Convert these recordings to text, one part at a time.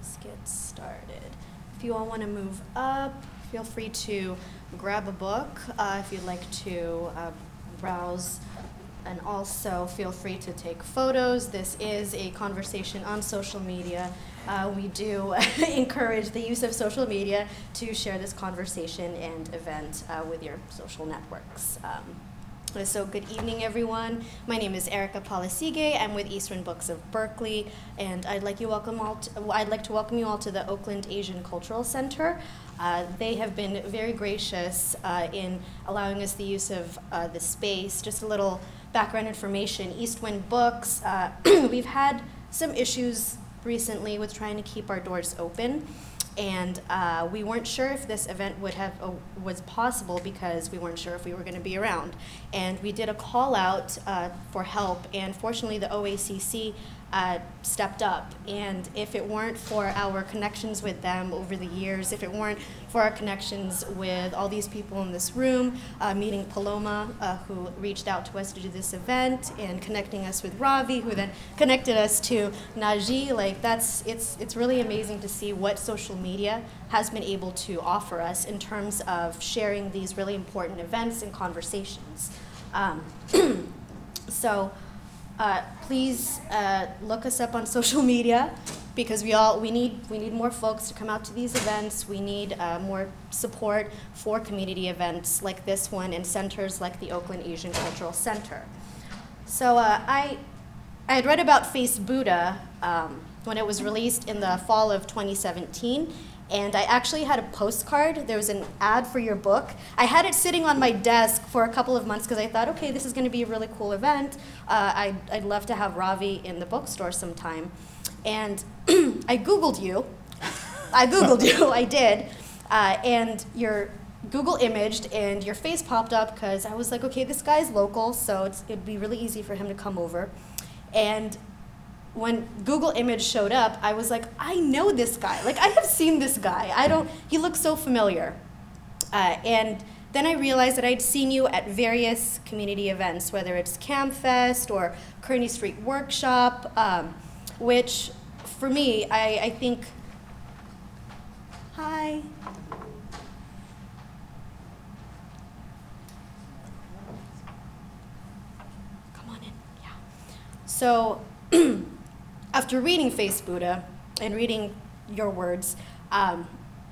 us get started. If you all want to move up, feel free to grab a book uh, if you'd like to uh, browse. And also feel free to take photos. This is a conversation on social media. Uh, we do encourage the use of social media to share this conversation and event uh, with your social networks. Um, so, good evening, everyone. My name is Erika Pallasigue. I'm with Eastwind Books of Berkeley, and I'd like you welcome all. To, I'd like to welcome you all to the Oakland Asian Cultural Center. Uh, they have been very gracious uh, in allowing us the use of uh, the space. Just a little background information: Eastwind Books. Uh, we've had some issues recently with trying to keep our doors open and uh, we weren't sure if this event would have uh, was possible because we weren't sure if we were going to be around and we did a call out uh, for help and fortunately the oacc uh, stepped up. And if it weren't for our connections with them over the years, if it weren't for our connections with all these people in this room, uh, meeting Paloma, uh, who reached out to us to do this event, and connecting us with Ravi, who then connected us to Najee, like that's it's it's really amazing to see what social media has been able to offer us in terms of sharing these really important events and conversations. Um, so uh, please uh, look us up on social media because we all we need we need more folks to come out to these events. We need uh, more support for community events like this one and centers like the Oakland Asian Cultural Center. So uh, I I had read about Facebuddha um, when it was released in the fall of 2017 and I actually had a postcard. There was an ad for your book. I had it sitting on my desk for a couple of months because I thought, okay, this is going to be a really cool event. Uh, I'd, I'd love to have Ravi in the bookstore sometime. And I Googled you. I Googled you, I did. Uh, and your Google imaged and your face popped up because I was like, okay, this guy's local, so it'd be really easy for him to come over. And when Google image showed up, I was like, I know this guy. Like, I have seen this guy. I don't, he looks so familiar. Uh, and then I realized that I'd seen you at various community events, whether it's CAAMFest or Kearny Street Workshop, um, which for me, I, I think, hi. Come on in, yeah. So, after reading Facebuddha and reading your words, um,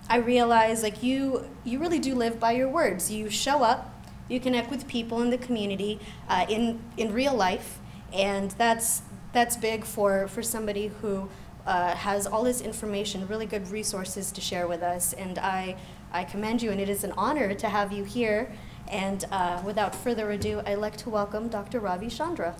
I realized like you you really do live by your words. You show up, you connect with people in the community uh, in in real life, and that's that's big for for somebody who uh, has all this information, really good resources to share with us. And I I commend you, and it is an honor to have you here. And uh, without further ado, I'd like to welcome Dr. Ravi Chandra.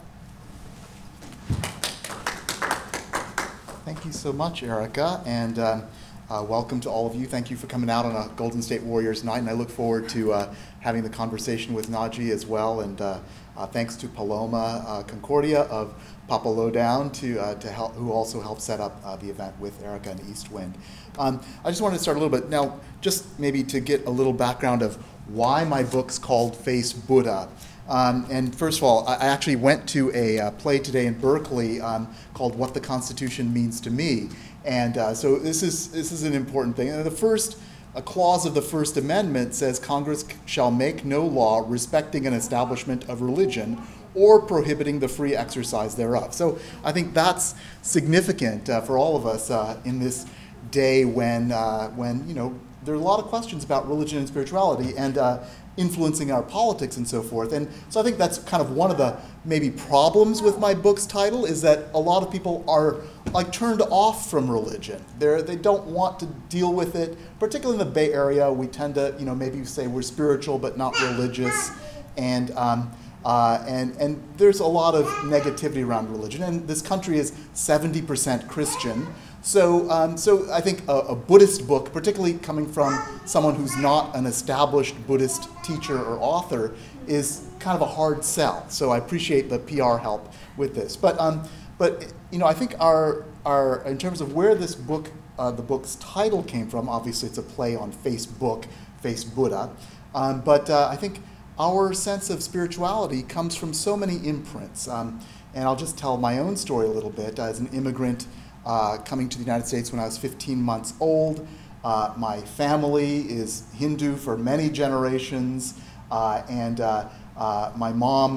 Thank you so much, Erika, and um, uh, welcome to all of you. Thank you for coming out on a Golden State Warriors night, and I look forward to uh, having the conversation with Najee as well. And uh, uh thanks to Paloma uh, Concordia of Papalodown to, uh, to help, who also helped set up the event with Erika and Eastwind. Um, I just wanted to start a little bit now, just maybe to get a little background of why my book's called Facebuddha. Um, and first of all, I actually went to a uh, play today in Berkeley um, called "What the Constitution Means to Me," and uh, so this is this is an important thing. And the first a clause of the First Amendment says Congress shall make no law respecting an establishment of religion or prohibiting the free exercise thereof. So I think that's significant uh, for all of us uh, in this day when uh, when you know there are a lot of questions about religion and spirituality, and uh, influencing our politics and so forth. And so I think that's kind of one of the maybe problems with my book's title is that a lot of people are like turned off from religion. They're, they don't want to deal with it, particularly in the Bay Area. We tend to, you know, maybe say we're spiritual but not religious. And, um, uh, and, and there's a lot of negativity around religion. And this country is 70% Christian. So, um, so I think a, a, Buddhist book, particularly coming from someone who's not an established Buddhist teacher or author, is kind of a hard sell. So I appreciate the PR help with this. But, um, but you know, I think our, our, in terms of where this book, uh, the book's title came from, obviously it's a play on Facebook, Facebuddha. Um, but uh, I think our sense of spirituality comes from so many imprints. Um, and I'll just tell my own story a little bit. As an immigrant uh, coming to the United States when I was 15 months old. Uh, my family is Hindu for many generations, uh, and uh, uh, my mom,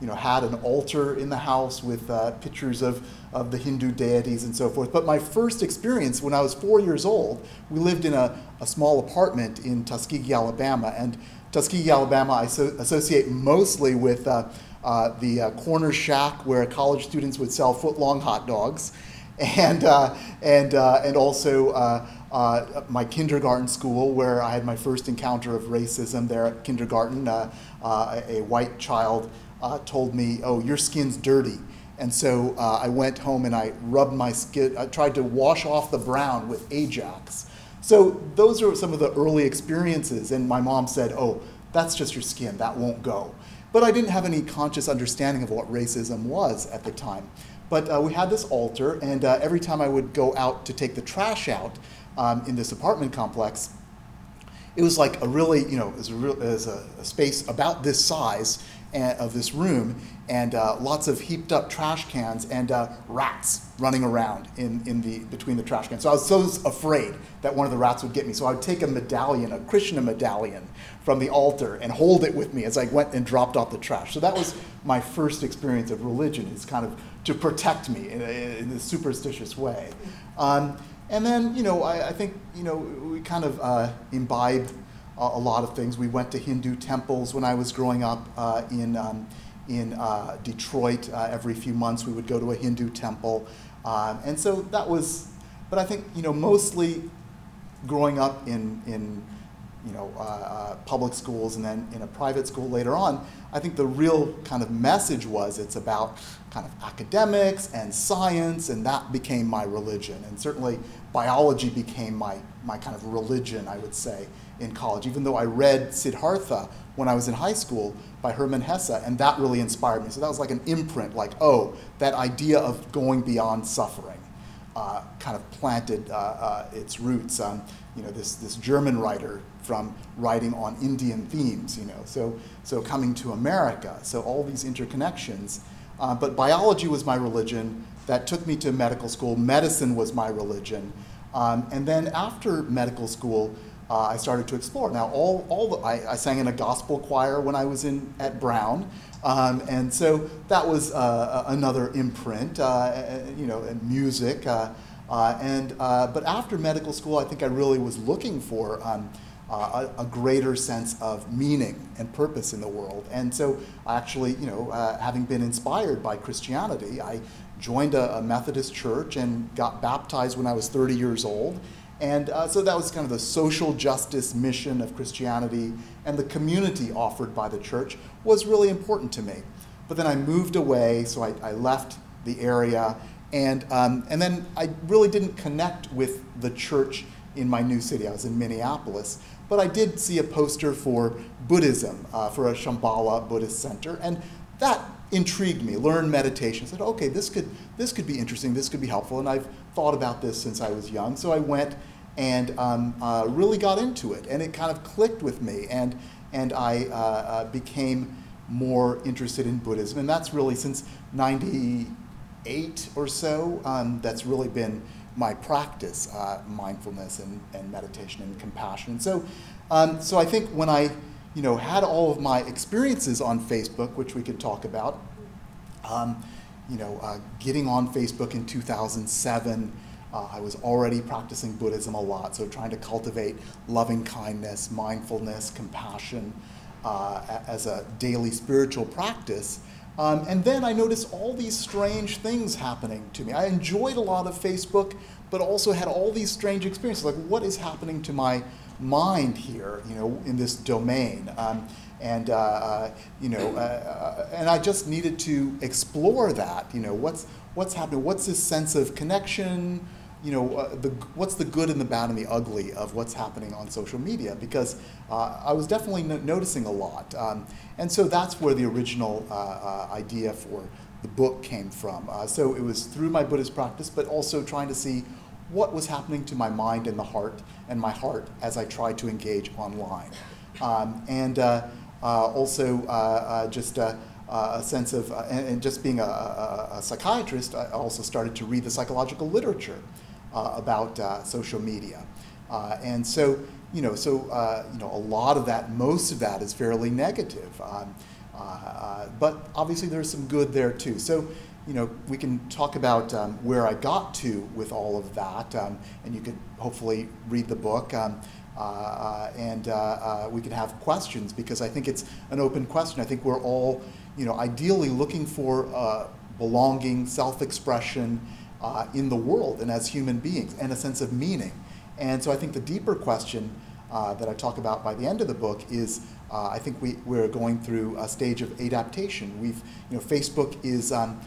you know, had an altar in the house with pictures of, of the Hindu deities and so forth. But my first experience when I was four years old, we lived in a, a small apartment in Tuskegee, Alabama, and Tuskegee, Alabama, I so, associate mostly with uh, the uh, corner shack where college students would sell foot-long hot dogs, and uh, and uh, and also uh, uh, my kindergarten school where I had my first encounter of racism there at kindergarten. Uh, uh, a, white child told me, "Oh, your skin's dirty." And so I went home and I rubbed my skin, I tried to wash off the brown with Ajax. So those are some of the early experiences. And my mom said, Oh, that's just your skin, that won't go. But I didn't have any conscious understanding of what racism was at the time. But uh, we had this altar, and uh, every time I would go out to take the trash out um, in this apartment complex, it was like a really, you know, was a, a, a space about this size and, of this room, and uh, lots of heaped up trash cans and uh, rats running around in, in the between the trash cans. So I was so afraid that one of the rats would get me. So I would take a medallion, a Krishna medallion, from the altar and hold it with me as I went and dropped off the trash. So that was my first experience of religion. Is kind of to protect me in a, superstitious way. Um, and then, you know, I, I, think, you know, we kind of uh, imbibed a, a, lot of things. We went to Hindu temples when I was growing up uh, in, um, in uh, Detroit. Uh, every few months we would go to a Hindu temple. Um, and so that was, but I think, you know, mostly growing up in, in you know, uh, uh, public schools and then in a private school later on, I think the real kind of message was it's about kind of academics and science, and that became my religion. And certainly biology became my, my kind of religion, I would say, in college, even though I read Siddhartha when I was in high school by Hermann Hesse, and that really inspired me. So that was like an imprint, like, oh, that idea of going beyond suffering. Uh, kind of planted uh, uh, its roots. Um, you know, this, this German writer from writing on Indian themes, you know, so, so coming to America, so all these interconnections. Uh, but biology was my religion. That took me to medical school. Medicine was my religion. Um, and then after medical school, uh, I started to explore. Now, all, all the, I, I, sang in a gospel choir when I was in, at Brown. Um, and so that was uh, another imprint, uh, you know, and music. Uh, uh, and, uh, but after medical school, I think I really was looking for um, a, a, greater sense of meaning and purpose in the world. And so actually, you know, having been inspired by Christianity, I joined a, a Methodist church and got baptized when I was 30 years old. And uh, so that was kind of the social justice mission of Christianity, and the community offered by the church was really important to me. But then I moved away, so I, I left the area, and, um, and then I really didn't connect with the church in my new city. I was in Minneapolis, but I did see a poster for Buddhism, uh, for a Shambhala Buddhist center, and that intrigued me. Learn meditation. I said, okay, this could this could be interesting. This could be helpful. And I've thought about this since I was young. So I went and um, uh, really got into it, and it kind of clicked with me, and and I uh, uh, became more interested in Buddhism, and that's really since '98 or so. Um, that's really been my practice, uh, mindfulness and, and meditation and compassion. So, um, so I think when I you know, had all of my experiences on Facebook, which we could talk about. Um, you know, uh, getting on Facebook in 2007, uh, I was already practicing Buddhism a lot, so trying to cultivate loving kindness, mindfulness, compassion uh, as a daily spiritual practice. Um, and then I noticed all these strange things happening to me. I enjoyed a lot of Facebook, but also had all these strange experiences. Like, what is happening to my mind here, you know, in this domain. Um, and uh, uh, you know, uh, uh, and I just needed to explore that. You know, what's what's happening? What's this sense of connection? You know, uh, the what's the good and the bad and the ugly of what's happening on social media? Because uh, I was definitely no- noticing a lot, um, and so that's where the original idea for the book came from. so it was through my Buddhist practice, but also trying to see what was happening to my mind and the heart and my heart as I tried to engage online. Um, and uh, uh, also uh, uh just uh, uh, a sense of, uh, and, and, just being a, a, a, psychiatrist, I also started to read the psychological literature uh, about uh, social media. Uh, and so, you know, so, uh, you know, a lot of that, most of that is fairly negative. Um, but obviously there's some good there too. So, you know, we can talk about um, where I got to with all of that, um, and you could hopefully read the book. Um, uh, uh, and uh, uh, we can have questions because I think it's an open question. I think we're all, you know, ideally looking for uh, belonging, self-expression uh, in the world and as human beings, and a sense of meaning. And so I think the deeper question that I talk about by the end of the book is. I think we, we're going through a stage of adaptation. We've, you know, Facebook is um,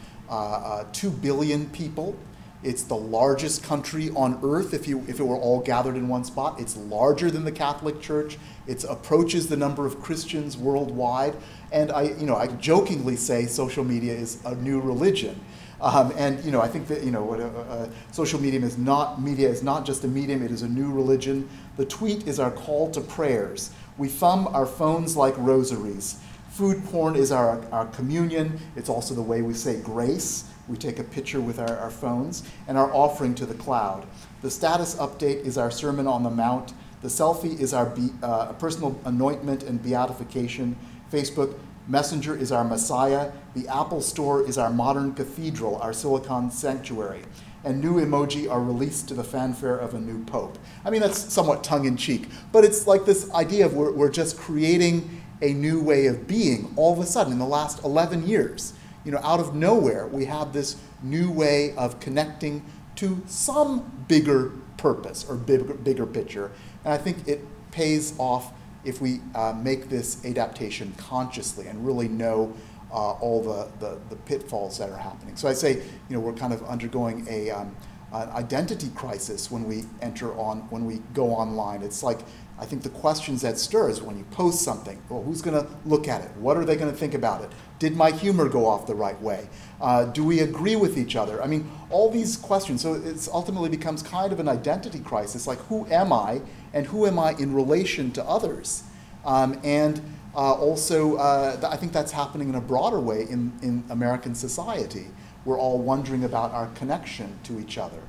2 billion people it's the largest country on earth if, you, if it were all gathered in one spot. It's larger than the Catholic Church. It approaches the number of Christians worldwide. And I, you know, I jokingly say social media is a new religion. Um, and you know, I think that you know, what, uh, uh, social media is not media is not just a medium; it is a new religion. The tweet is our call to prayers. We thumb our phones like rosaries. Food porn is our, our communion. It's also the way we say grace. We take a picture with our, our phones and our offering to the cloud. The status update is our Sermon on the Mount. The selfie is our be, uh, personal anointment and beatification. Facebook Messenger is our Messiah. The Apple Store is our modern cathedral, our silicon sanctuary. And new emoji are released to the fanfare of a new pope. I mean, that's somewhat tongue in cheek, but it's like this idea of we're, we're just creating a new way of being all of a sudden in the last 11 years you know, out of nowhere, we have this new way of connecting to some bigger purpose or bigger, bigger picture. And I think it pays off if we uh, make this adaptation consciously and really know uh, all the, the, the, pitfalls that are happening. So I say, you know, we're kind of undergoing a, um, an identity crisis when we enter on, when we go online. It's like I think the questions that stir is when you post something, well, who's going to look at it? What are they going to think about it? Did my humor go off the right way? Uh, do we agree with each other? I mean, all these questions. So it ultimately becomes kind of an identity crisis like, who am I and who am I in relation to others? Um, and uh, also, uh, I think that's happening in a broader way in, in American society. We're all wondering about our connection to each other.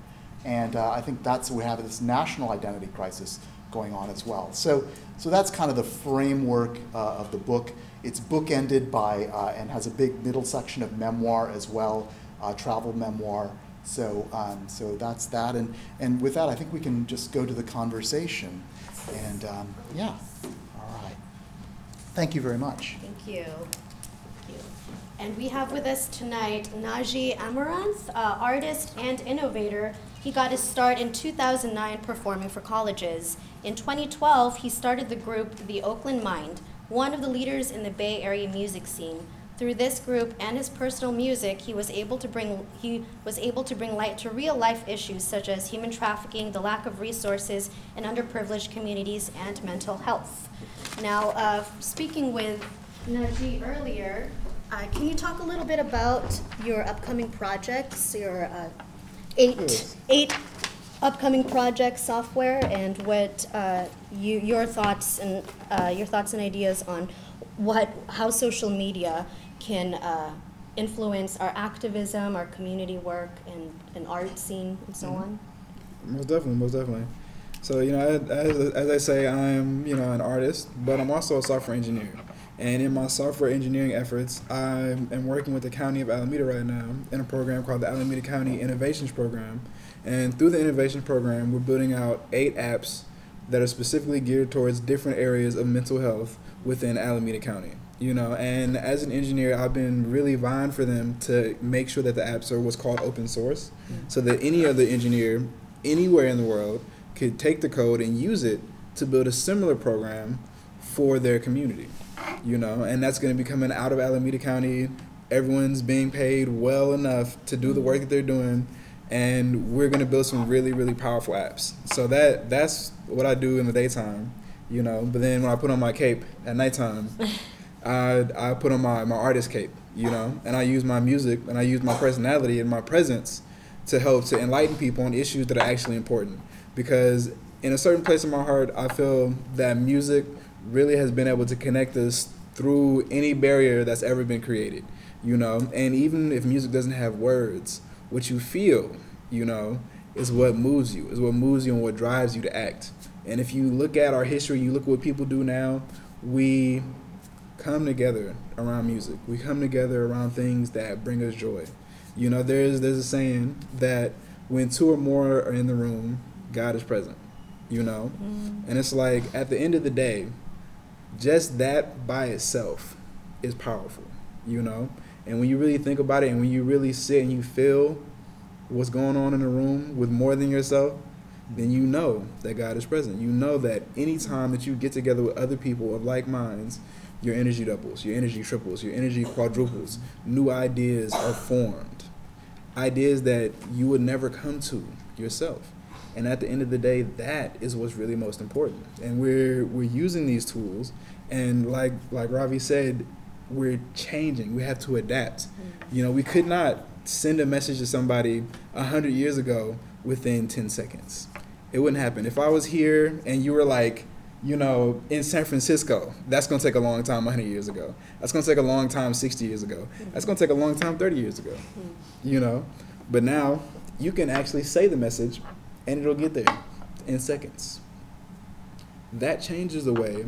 And uh, I think that's we have this national identity crisis going on as well. So, so that's kind of the framework uh, of the book. It's bookended by uh, and has a big middle section of memoir as well, uh, travel memoir. So, um, so that's that. And, and with that, I think we can just go to the conversation. And um, yeah, all right. Thank you very much. Thank you. Thank you. And we have with us tonight Najee Amaranth, uh, artist and innovator. He got his start in 2009 performing for colleges. In 2012, he started the group The Oakland Mind, one of the leaders in the Bay Area music scene. Through this group and his personal music, he was able to bring he was able to bring light to real life issues such as human trafficking, the lack of resources in underprivileged communities, and mental health. Now, uh, speaking with Najee earlier, uh, can you talk a little bit about your upcoming projects, your uh, eight eight upcoming projects, software, and what uh, you, your thoughts and uh, your thoughts and ideas on what how social media can uh, influence our activism, our community work, and, and art scene, and so mm-hmm. on. Most definitely, most definitely. So you know, as, as I say, I'm you know an artist, but I'm also a software engineer. And in my software engineering efforts, I am working with the County of Alameda right now in a program called the Alameda County Innovations Program, and through the innovation program, we're building out eight apps that are specifically geared towards different areas of mental health within Alameda County. You know, and as an engineer, I've been really vying for them to make sure that the apps are what's called open source, mm-hmm. so that any other engineer anywhere in the world could take the code and use it to build a similar program for their community. You know, and that's going to be coming out of Alameda County. Everyone's being paid well enough to do the work that they're doing and we're gonna build some really really powerful apps. So that that's what I do in the daytime, you know. But then when I put on my cape at nighttime, I I put on my my artist cape, you know, and I use my music and I use my personality and my presence to help to enlighten people on issues that are actually important. Because in a certain place in my heart, I feel that music really has been able to connect us through any barrier that's ever been created, you know. And even if music doesn't have words, what you feel, you know, is what moves you, is what moves you and what drives you to act. And if you look at our history, you look at what people do now, we come together around music. We come together around things that bring us joy. You know, there's there's a saying that when two or more are in the room, God is present. You know? Mm. And it's like at the end of the day, just that by itself is powerful, you know? And when you really think about it and when you really sit and you feel what's going on in the room with more than yourself, then you know that God is present. You know that anytime that you get together with other people of like minds, your energy doubles, your energy triples, your energy quadruples. New ideas are formed. Ideas that you would never come to yourself. And at the end of the day, that is what's really most important. And we're we're using these tools and like like Ravi said, we're changing. We have to adapt. Mm-hmm. You know, we could not send a message to somebody a hundred years ago within ten seconds. It wouldn't happen. If I was here and you were like, you know, in San Francisco, that's gonna take a long time 100 years ago. That's gonna take a long time 60 years ago. That's gonna take a long time 30 years ago. You know, but now you can actually say the message, and it'll get there in seconds. That changes the way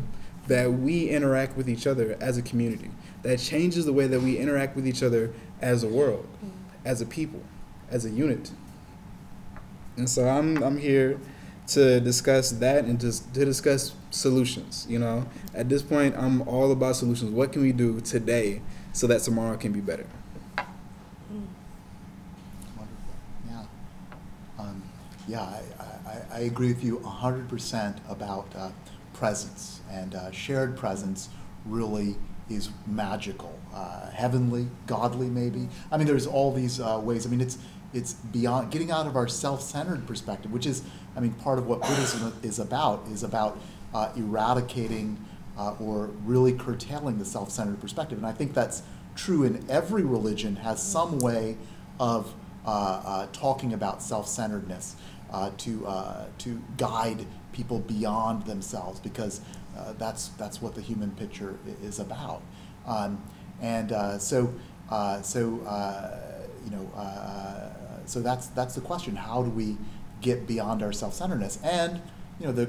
that we interact with each other as a community. That changes the way that we interact with each other as a world, as a people, as a unit. And so I'm I'm here to discuss that and just to discuss solutions. You know, at this point, I'm all about solutions. What can we do today so that tomorrow can be better? Wonderful. Yeah. Um, yeah, I, I, I agree with you 100% about uh, presence. And uh, shared presence really is magical, uh, heavenly, godly, maybe. I mean, there's all these uh, ways. I mean, it's, it's beyond getting out of our self centered perspective, which is, I mean, part of what Buddhism is about, is about uh, eradicating uh, or really curtailing the self centered perspective. And I think that's true in every religion, has some way of uh, uh, talking about self-centeredness uh, to uh, to guide people beyond themselves because that's that's what the human picture is about. Um, and so so you know so that's that's the question: How do we get beyond our self-centeredness? And you know the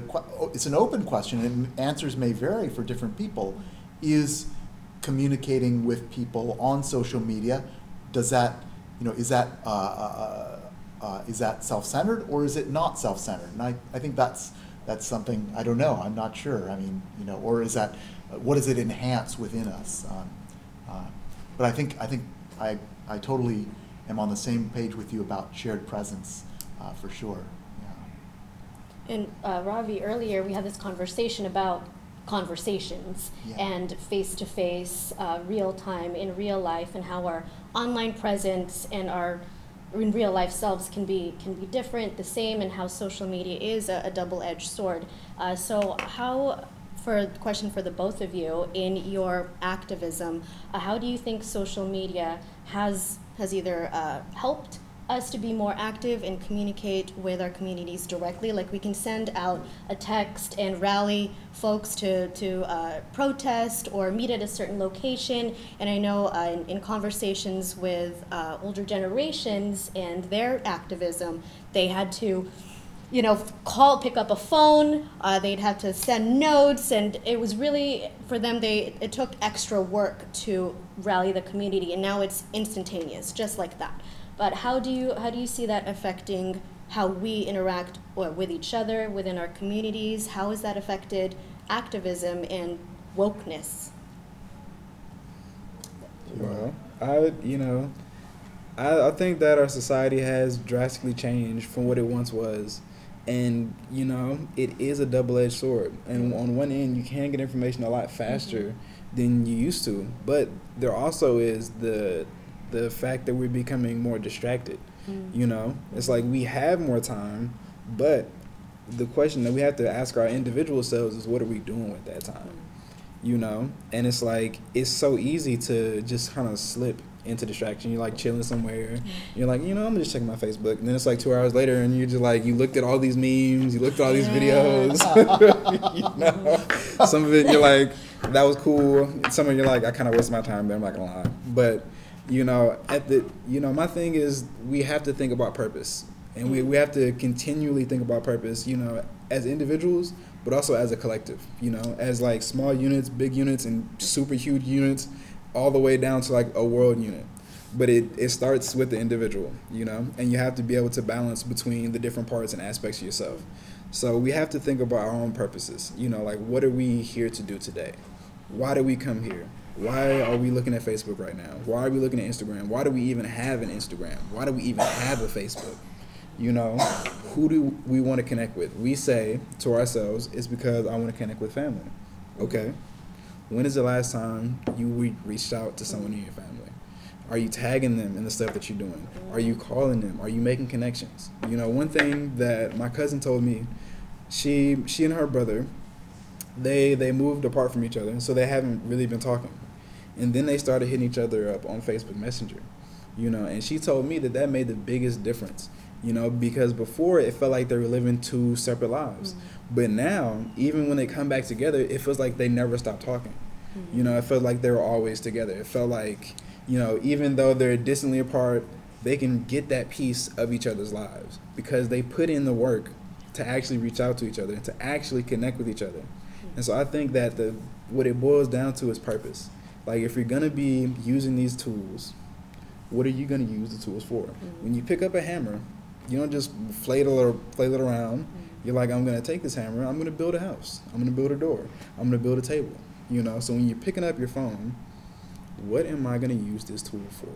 it's an open question, and answers may vary for different people. Is communicating with people on social media does that you know is that uh, uh, uh, is that self-centered or is it not self-centered and I, I think that's that's something I don't know I'm not sure I mean you know or is that what does it enhance within us um, uh, but I think I think I I totally am on the same page with you about shared presence uh, for sure yeah And uh, Ravi, earlier we had this conversation about conversations Yeah. and face to face, real time in real life, and how our online presence and our in real life selves can be can be different, the same, and how social media is a, a double edged sword. Uh, so how. For the question for the both of you, in your activism, uh, how do you think social media has has either uh, helped us to be more active and communicate with our communities directly. Like we can send out a text and rally folks to, to uh, protest or meet at a certain location. And I know uh, in, in conversations with uh, older generations and their activism, they had to you know, call, pick up a phone. Uh, they'd have to send notes, and it was really for them. They it took extra work to rally the community, and now it's instantaneous, just like that. But how do you how do you see that affecting how we interact or with each other within our communities? How has that affected activism and wokeness? Well, I you know, I, I think that our society has drastically changed from what it once was. And, you know, it is a double edged sword. And on one end you can get information a lot faster mm-hmm. than you used to. But there also is the the fact that we're becoming more distracted. Mm. You know? It's like we have more time, but the question that we have to ask our individual selves is what are we doing with that time? Mm. you know and it's like it's so easy to just kind of slip into distraction. You're like chilling somewhere. Mm. You're like, you know, I'm gonna just checking my Facebook, and then it's like two hours later, and you're just like, you looked at all these memes, you looked at all these videos. you know, some of it you're like, that was cool. Some of you're like, I kind of wasted my time there. I'm not gonna lie, but you know, at the, you know, my thing is we have to think about purpose, and we we have to continually think about purpose. You know, as individuals, but also as a collective. You know, as like small units, big units, and super huge units all the way down to like a world unit. But it, it starts with the individual, you know, and you have to be able to balance between the different parts and aspects of yourself. So we have to think about our own purposes, you know, like what are we here to do today? Why do we come here? Why are we looking at Facebook right now? Why are we looking at Instagram? Why do we even have an Instagram? Why do we even have a Facebook? You know, who do we want to connect with? We say to ourselves, it's because I want to connect with family. Okay. When is the last time you re- reached out to someone in your family? Are you tagging them in the stuff that you're doing? Are you calling them? Are you making connections? You know, one thing that my cousin told me, she she and her brother, they they moved apart from each other, so they haven't really been talking. And then they started hitting each other up on Facebook Messenger. You know, and she told me that that made the biggest difference. You know, because before it felt like they were living two separate lives. Mm-hmm. But now, even when they come back together, it feels like they never stop talking. Mm-hmm. You know, it felt like they were always together. It felt like, you know, even though they're distantly apart, they can get that piece of each other's lives because they put in the work to actually reach out to each other and to actually connect with each other. Mm-hmm. And so I think that the what it boils down to is purpose. Like if you're gonna be using these tools, what are you gonna use the tools for? When you pick up a hammer, you don't just flail or flail it around. You're like, I'm gonna take this hammer, I'm gonna build a house, I'm gonna build a door, I'm gonna build a table. You know, so when you're picking up your phone, what am I gonna use this tool for?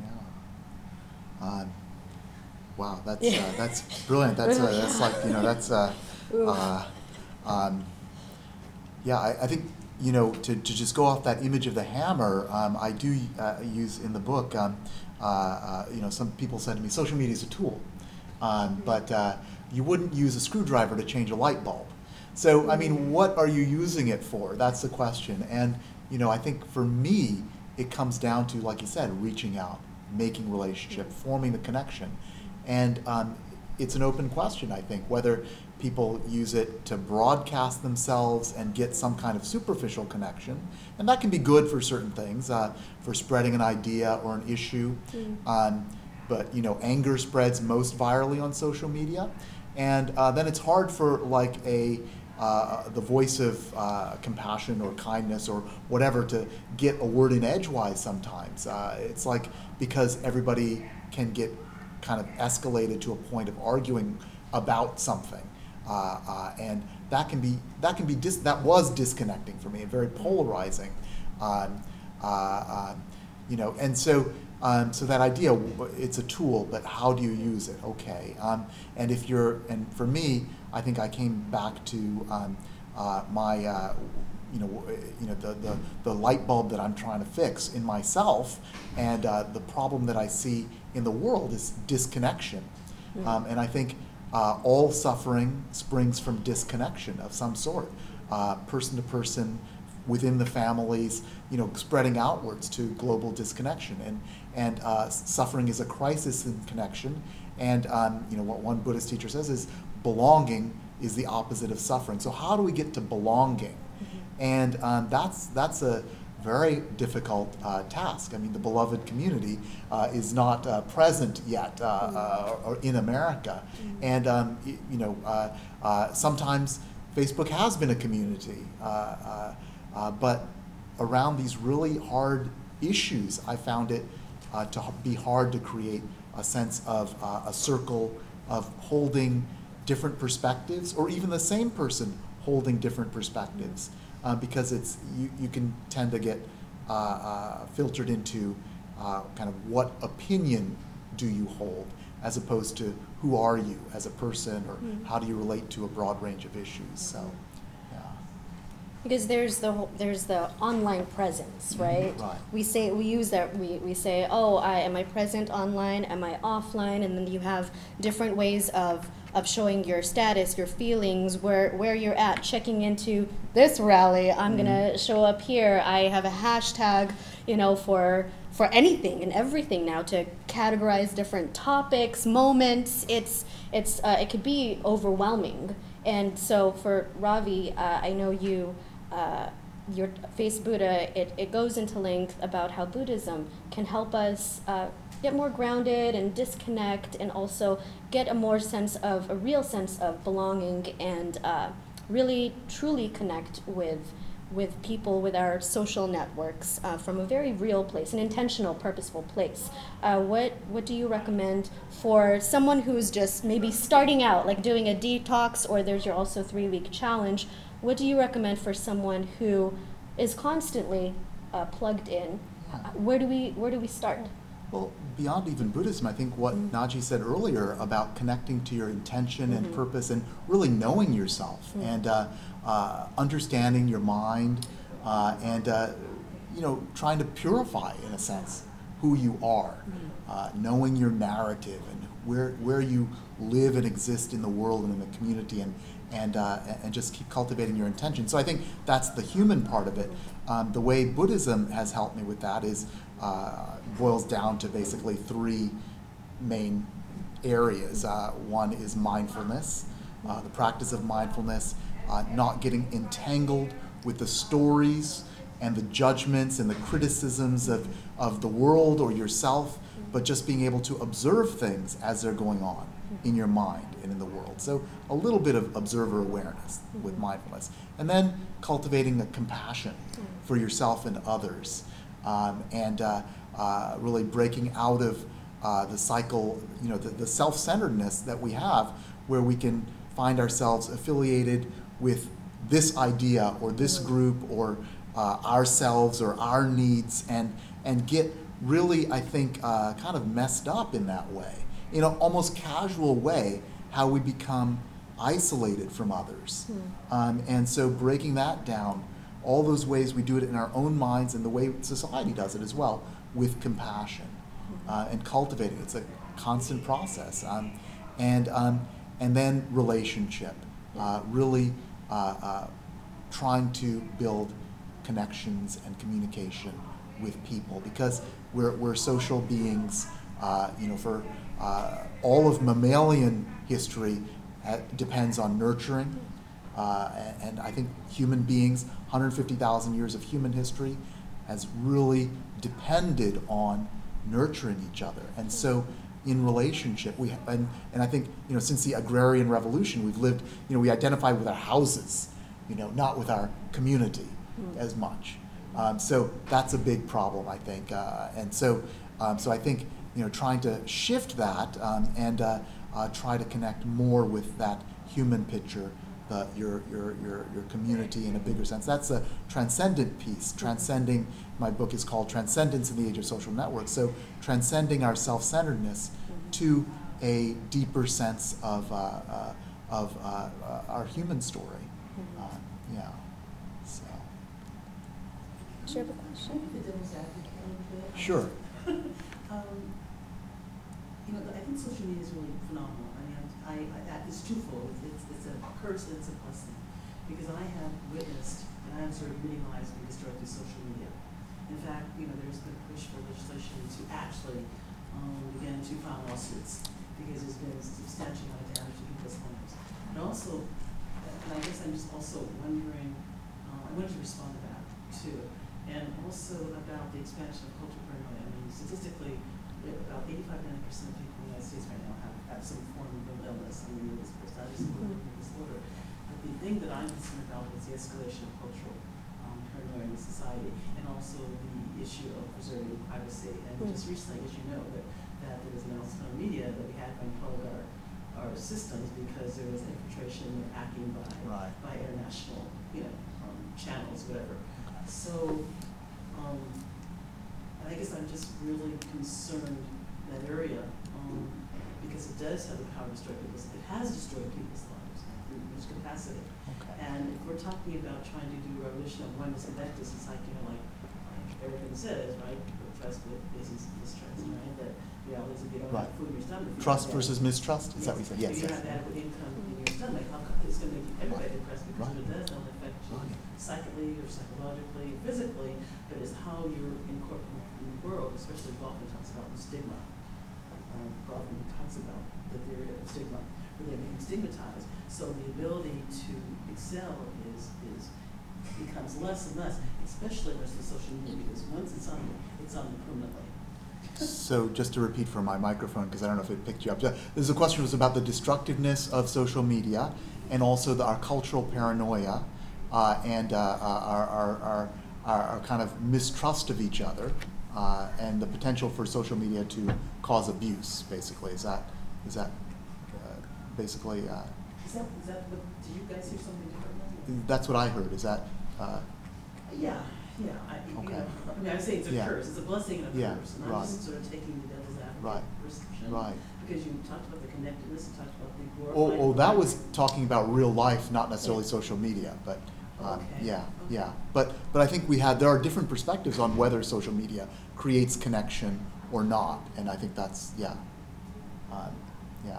Yeah. Um, wow, that's uh, that's brilliant. That's uh, that's like you know that's uh, uh, um, yeah. I, I think you know to, to just go off that image of the hammer. Um, I do uh, use in the book. Um, uh, uh, you know, some people said to me, social media is a tool, um, but uh, you wouldn't use a screwdriver to change a light bulb. So I mean, what are you using it for? That's the question. And you know, I think for me, it comes down to, like you said, reaching out, making relationship, forming the connection, and um, it's an open question. I think whether people use it to broadcast themselves and get some kind of superficial connection, and that can be good for certain things, uh, for spreading an idea or an issue. Um, but you know, anger spreads most virally on social media, and uh, then it's hard for like a uh, the voice of uh, compassion or kindness or whatever to get a word in edgewise sometimes. Uh, it's like because everybody can get kind of escalated to a point of arguing about something, uh, uh, and that can be that can be dis- that was disconnecting for me and very polarizing. Um, uh, um, you know, and so. Um, so that idea it's a tool, but how do you use it? Okay, um, and if you're, and for me, I think I came back to um, uh, my, uh, you know, you know, the, the, the light bulb that I'm trying to fix in myself, and uh, the problem that I see in the world is disconnection, um, and I think uh, all suffering springs from disconnection of some sort, uh, person to person, within the families, you know, spreading outwards to global disconnection. And, and uh, suffering is a crisis in connection. And, um, you know, what one Buddhist teacher says is belonging is the opposite of suffering. So how do we get to belonging? And um, that's, that's a very difficult uh, task. I mean, the beloved community uh, is not uh, present yet uh, uh, or in America. And, um, y- you know, uh, uh, sometimes Facebook has been a community. Uh, uh, uh, but around these really hard issues, I found it uh, to be hard to create a sense of uh, a circle of holding different perspectives, or even the same person holding different perspectives, uh, because it's you, you can tend to get uh, uh, filtered into uh, kind of what opinion do you hold, as opposed to who are you as a person, or Mm. how do you relate to a broad range of issues. So, yeah. Because there's the whole, there's the online presence, right? Mm-hmm. Right. We say we use that we, we say, oh, I am I present online? Am I offline? And then you have different ways of of showing your status, your feelings, where where you're at, checking into this rally. I'm gonna show up here. I have a hashtag, you know, for for anything and everything now to categorize different topics, moments. It's it's uh, it could be overwhelming. And so for Ravi, uh, I know you, uh, your Facebuddha, it, it goes into length about how Buddhism can help us uh, get more grounded and disconnect and also get a more sense of, a real sense of belonging and uh, really truly connect with with people, with our social networks, uh, from a very real place, an intentional, purposeful place. Uh, what what do you recommend for someone who's just maybe starting out, like doing a detox, or there's your also three week challenge? What do you recommend for someone who is constantly uh, plugged in? Where do we where do we start? Well, beyond even Buddhism, I think what Mm. Najee said earlier about connecting to your intention and Mhm. purpose and really knowing yourself Mm. and uh, uh, understanding your mind uh, and, uh, you know, trying to purify, in a sense, who you are, Mm. uh, knowing your narrative and where, where you live and exist in the world and in the community and, and, uh, and just keep cultivating your intention. So I think that's the human part of it. Um, the way Buddhism has helped me with that is uh, boils down to basically three main areas. Uh, one is mindfulness, uh, the practice of mindfulness, uh, not getting entangled with the stories and the judgments and the criticisms of, of the world or yourself, but just being able to observe things as they're going on in your mind and in the world. So a little bit of observer awareness with mindfulness. And then cultivating a compassion for yourself and others. Um, and uh, uh, really breaking out of uh, the cycle, you know, the, the self-centeredness that we have, where we can find ourselves affiliated with this idea or this group or uh, ourselves or our needs, and and get really, I think, uh, kind of messed up in that way, in an almost casual way, how we become isolated from others, um, and so breaking that down all those ways we do it in our own minds and the way society does it as well with compassion uh, and cultivating. It's a constant process. Um, and, um, and then relationship, uh, really uh, uh, trying to build connections and communication with people because we're, we're social beings. Uh, you know, for uh, all of mammalian history depends on nurturing. Uh, and I think human beings, 150,000 years of human history, has really depended on nurturing each other. And so, in relationship, we and, and I think you know since the agrarian revolution, we've lived. You know, we identify with our houses, you know, not with our community as much. Um, so that's a big problem, I think. Uh, and so, um, so I think you know, trying to shift that um, and uh, uh, try to connect more with that human picture, the, your, your, your, your community in a bigger sense. That's a transcendent piece. Transcending, my book is called Transcendence in the Age of Social Networks. So, transcending our self centeredness to a deeper sense of, uh, uh, of uh, uh, our human story. Uh, yeah. So, Do you have a question? the devil's advocate a little bit. sure. Um, you know, I think social media is really phenomenal. I mean, I, I, that is twofold. It's, it's a curse and it's a blessing. Because I have witnessed, and I have sort of many lives being destroyed through social media. In fact, you know, there's been a push for legislation to actually, um, begin to file lawsuits because there's been substantial amount of damage to people's homes. And also, and I guess I'm just also wondering, uh, I wanted to respond to that too. And also about the expansion of cultural paranoia. I mean, statistically, about 85 90 percent of people in the United States right now have, have some form of mental illness. I mean, this personality disorder, Mhm. disorder. But the thing that I'm concerned about is the escalation of cultural um, paranoia in society, and also the issue of preserving privacy. And Mm. just recently, as you know, that, that there was an announcement on media that we had to unplug our, our systems because there was infiltration and hacking by Right. by international, you know, um, channels, whatever. So, um, I guess I'm just really concerned in that area, um, because it does have the power to destroy people's, it has destroyed people's lives. Reach capacity. And if we're talking about trying to do a revolution of oneness and that it's like, you know, like, like Erika says, right? Trust with business mistrust, right? That reality is if you don't have food in your stomach. you Trust have that- versus mistrust? Is that what you said? Yes, If you yes. have adequate income in your stomach, how come it's gonna make you everybody depressed because Right. it does not affect you Right. psychically or psychologically, physically, but it's how you're incorporated in the world, especially Goffman talks about the stigma. Um, Goffman talks about the theory of stigma, they're being stigmatized, so the ability to excel is, is, becomes less and less, especially with the social media, because once it's on, it's on permanently. So just to repeat for my microphone, because I don't know if it picked you up. This a question was about the destructiveness of social media and also the, our cultural paranoia uh, and uh, uh, our, our, our, our, kind of mistrust of each other uh, and the potential for social media to cause abuse, basically. Is that, is that basically, uh, Is that, is that what, do you guys hear something differently? that's what I heard. Is that, uh, Yeah, yeah, I, you Okay. know, I mean, I say it's a Yeah. curse, it's a blessing and a Yeah, curse, and I'm right. just sort of taking the devil's Right, advocate right. Because you talked about the connectedness, you talked about the Oh, glorifying. oh, that was talking about real life, not necessarily social media, but, um, Okay, yeah, yeah. But, but I think we had, there are different perspectives on whether social media creates connection or not, and I think that's, yeah. Um, yeah.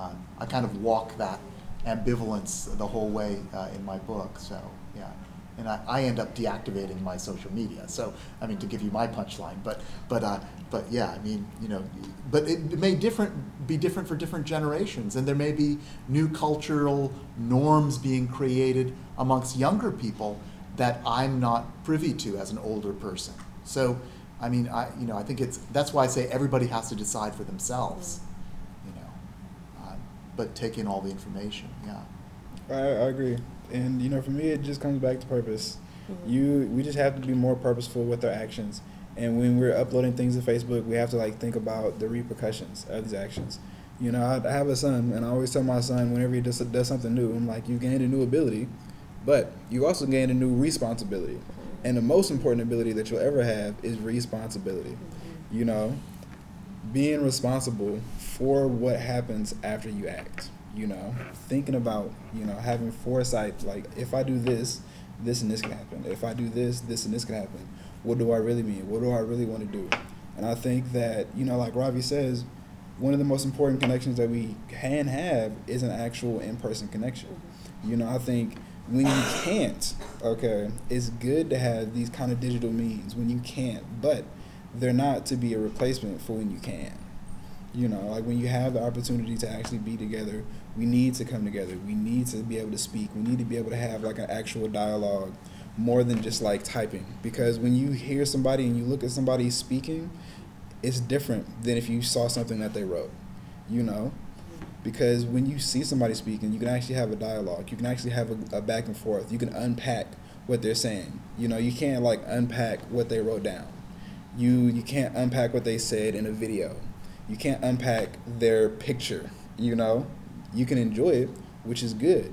Um, I kind of walk that ambivalence the whole way, uh, in my book, so, yeah. And I, I end up deactivating my social media, so, I mean, to give you my punchline, but, but, uh, but yeah, I mean, you know, but it, may different, be different for different generations, and there may be new cultural norms being created amongst younger people that I'm not privy to as an older person. So, I mean, I, you know, I think it's, that's why I say everybody has to decide for themselves, but take in all the information, yeah. I, I agree, and you know, for me, it just comes back to purpose. Mm-hmm. You, we just have to be more purposeful with our actions, and when we're uploading things to Facebook, we have to like think about the repercussions of these actions. You know, I, I have a son, and I always tell my son whenever he does, does something new, I'm like, you gained a new ability, but you also gained a new responsibility, and the most important ability that you'll ever have is responsibility. Mm-hmm. You know, being responsible for what happens after you act you know? Thinking about you know having foresight like if i do this this and this can happen. If i do this this and this can happen. What do i really mean? What do i really want to do? And i think that you know like ravi says one of the most important connections that we can have is an actual in-person connection. You know i think when you can't okay it's good to have these kind of digital means when you can't but they're not to be a replacement for when you can. You know like when you have the opportunity to actually be together we need to come together. We need to be able to speak. We need to be able to have like an actual dialogue more than just like typing. Because when you hear somebody and you look at somebody speaking it's different than if you saw something that they wrote you know? Because when you see somebody speaking you can actually have a dialogue. You can actually have a, a back and forth. You can unpack what they're saying. You know you can't like unpack what they wrote down you you can't unpack what they said in a video. You can't unpack their picture you know? You can enjoy it which is good.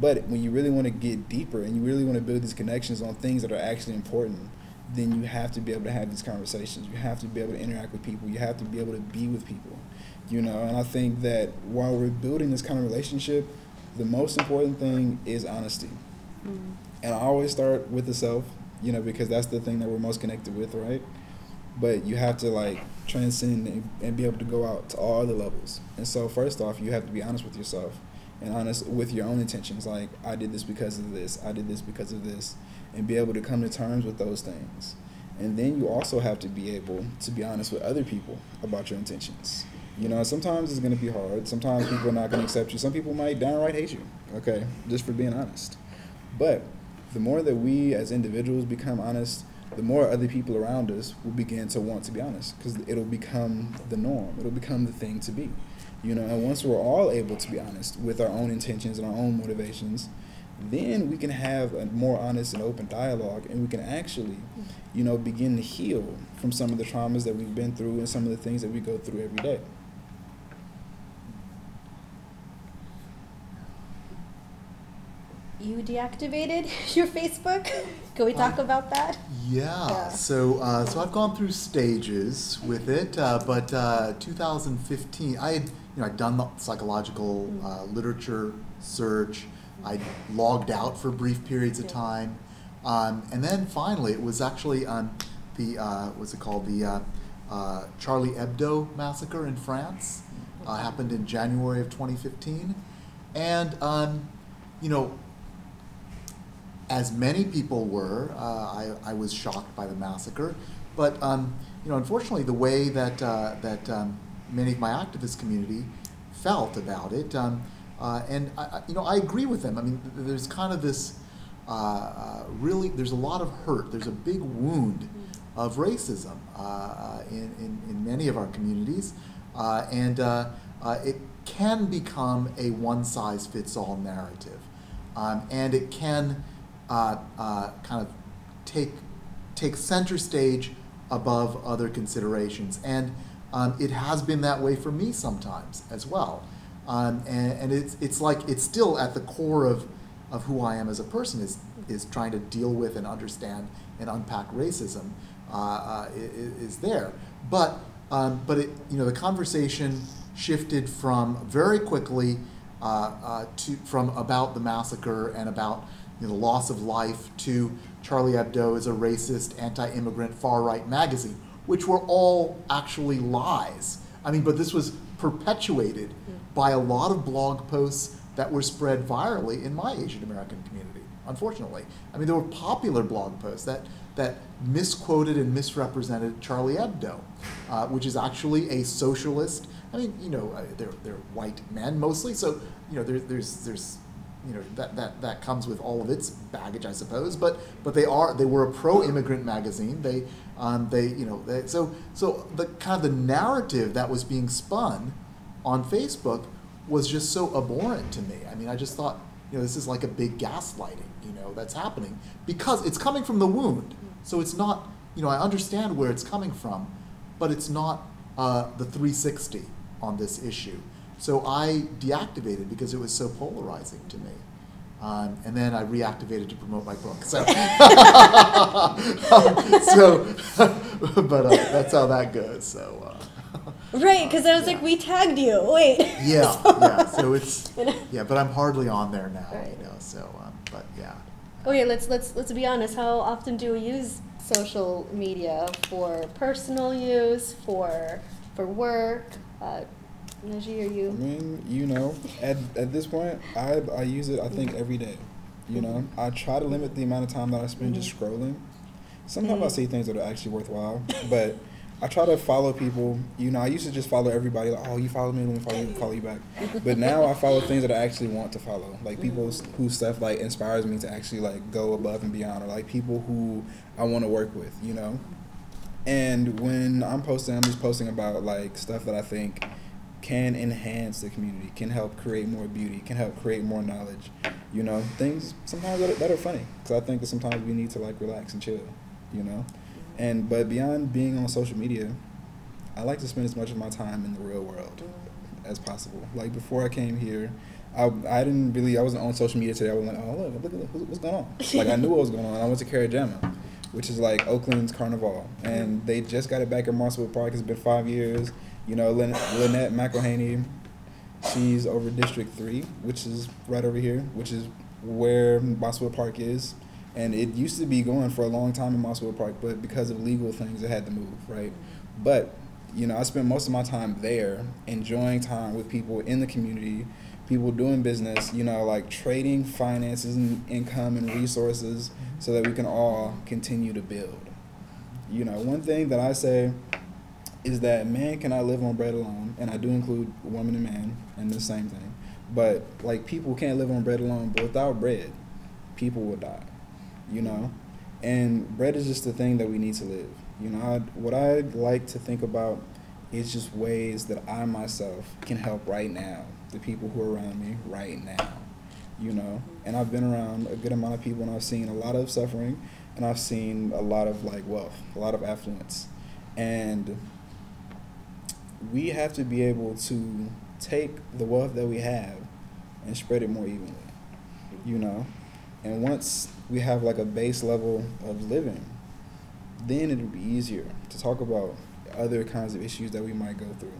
But when you really want to get deeper and you really want to build these connections on things that are actually important then you have to be able to have these conversations. You have to be able to interact with people. You have to be able to be with people you know? And i think that while we're building this kind of relationship the most important thing is honesty. Mm-hmm. And i always start with the self you know because that's the thing that we're most connected with right but you have to like transcend and, and be able to go out to all the levels. And so first off you have to be honest with yourself and honest with your own intentions. Like i did this because of this. I did this because of this. And be able to come to terms with those things. And then you also have to be able to be honest with other people about your intentions. You know sometimes it's going to be hard. Sometimes people are not going to accept you. Some people might downright hate you okay? Just for being honest. But the more that we as individuals become honest the more other people around us will begin to want to be honest because it'll become the norm. It'll become the thing to be you know? And once we're all able to be honest with our own intentions and our own motivations then we can have a more honest and open dialogue and we can actually you know begin to heal from some of the traumas that we've been through and some of the things that we go through every day. You deactivated your Facebook? Can we talk Um, about that? Yeah, Yeah. so uh, so I've gone through stages with it, uh, but uh, 2015, I had you know, I'd done the psychological uh, literature search. I logged out for brief periods of Yeah. time, um, and then finally, it was actually um, the uh, what's it called the uh, uh, Charlie Hebdo massacre in France. Uh, happened in January of 2015, and um, you know, as many people were, uh, I, I was shocked by the massacre. But um, you know, unfortunately, the way that uh, that um, many of my activist community felt about it, um, uh, and I, you know, I agree with them. I mean, there's kind of this uh, uh, really, there's a lot of hurt. There's a big wound of racism uh, in, in, in many of our communities, and it can become a one-size-fits-all narrative, um, and it can uh, uh, kind of take take center stage above other considerations, and um, it has been that way for me sometimes as well. Um, and, and it's it's like it's still at the core of of who I am as a person is is trying to deal with and understand and unpack racism uh, uh, is there. But um, but it you know the conversation shifted from very quickly uh, uh, to from about the massacre and about you know, the loss of life to Charlie Hebdo is a racist, anti-immigrant, far-right magazine, which were all actually lies. I mean, but this was perpetuated by a lot of blog posts that were spread virally in my Asian American community. Unfortunately, I mean, there were popular blog posts that that misquoted and misrepresented Charlie Hebdo, uh, which is actually a socialist. I mean, you know, uh, they're they're white men mostly, so you know, there, there's there's you know that, that that comes with all of its baggage, I suppose. But but they are they were a pro-immigrant magazine. They um, they you know they, so so the kind of the narrative that was being spun on Facebook was just so abhorrent to me. I mean, I just thought you know this is like a big gaslighting you know that's happening because it's coming from the wound. So it's not you know I understand where it's coming from, but it's not uh, the 360 on this issue. So I deactivated because it was so polarizing to me. Um, and then I reactivated to promote my book. So, Um, so but uh, that's how that goes. So, uh, Right, because I was yeah. like, we tagged you. Wait. yeah, yeah. So it's You know? yeah, but I'm hardly on there now, Right. you know. So, um, but yeah. Okay, let's let's let's be honest. How often do we use social media for personal use, for for work? Uh, Najee, are I mean, you know, at, at this point, I, I use it, I think, every day. You know, mm-hmm. I try to limit the amount of time that I spend just mm-hmm. scrolling. Sometimes I Mhm. see things that are actually worthwhile, but I try to follow people. You know, I used to just follow everybody, like, oh, you follow me, let me follow you, follow you back. But now I follow things that I actually want to follow, like people s- whose stuff like inspires me to actually like go above and beyond, or like people who I want to work with. You know, and when I'm posting, I'm just posting about like stuff that I think can enhance the community, can help create more beauty, can help create more knowledge. You know, things sometimes that are, that are funny because I think that sometimes we need to like relax and chill. You know, and but beyond being on social media, I like to spend as much of my time in the real world as possible. Like before I came here, I, I didn't really I wasn't on social media today. I was like, oh look, look, at what's going on. Like I knew what was going on. I went to Carijama, which is like Oakland's carnival, and they just got it back in Mosswood Park. It's been five years. You know, Lyn- Lynette McElhaney, she's over District Three, which is right over here, which is where Mosswood Park is. And it used to be going for a long time in Mosswood Park, but because of legal things, it had to move, right? But you know, I spent most of my time there, enjoying time with people in the community, people doing business. You know, like trading finances and income and resources, so that we can all continue to build. You know, one thing that I say is that man cannot live on bread alone, and I do include woman and man in the same thing. But like people can't live on bread alone, but without bread, people will die. You know, and bread is just the thing that we need to live. You know, I, what I like to think about is just ways that I myself can help right now, the people who are around me right now. You know, and I've been around a good amount of people, and I've seen a lot of suffering, and I've seen a lot of like wealth, a lot of affluence, and we have to be able to take the wealth that we have and spread it more evenly. You know, and once we have like a base level of living, then it'll be easier to talk about other kinds of issues that we might go through.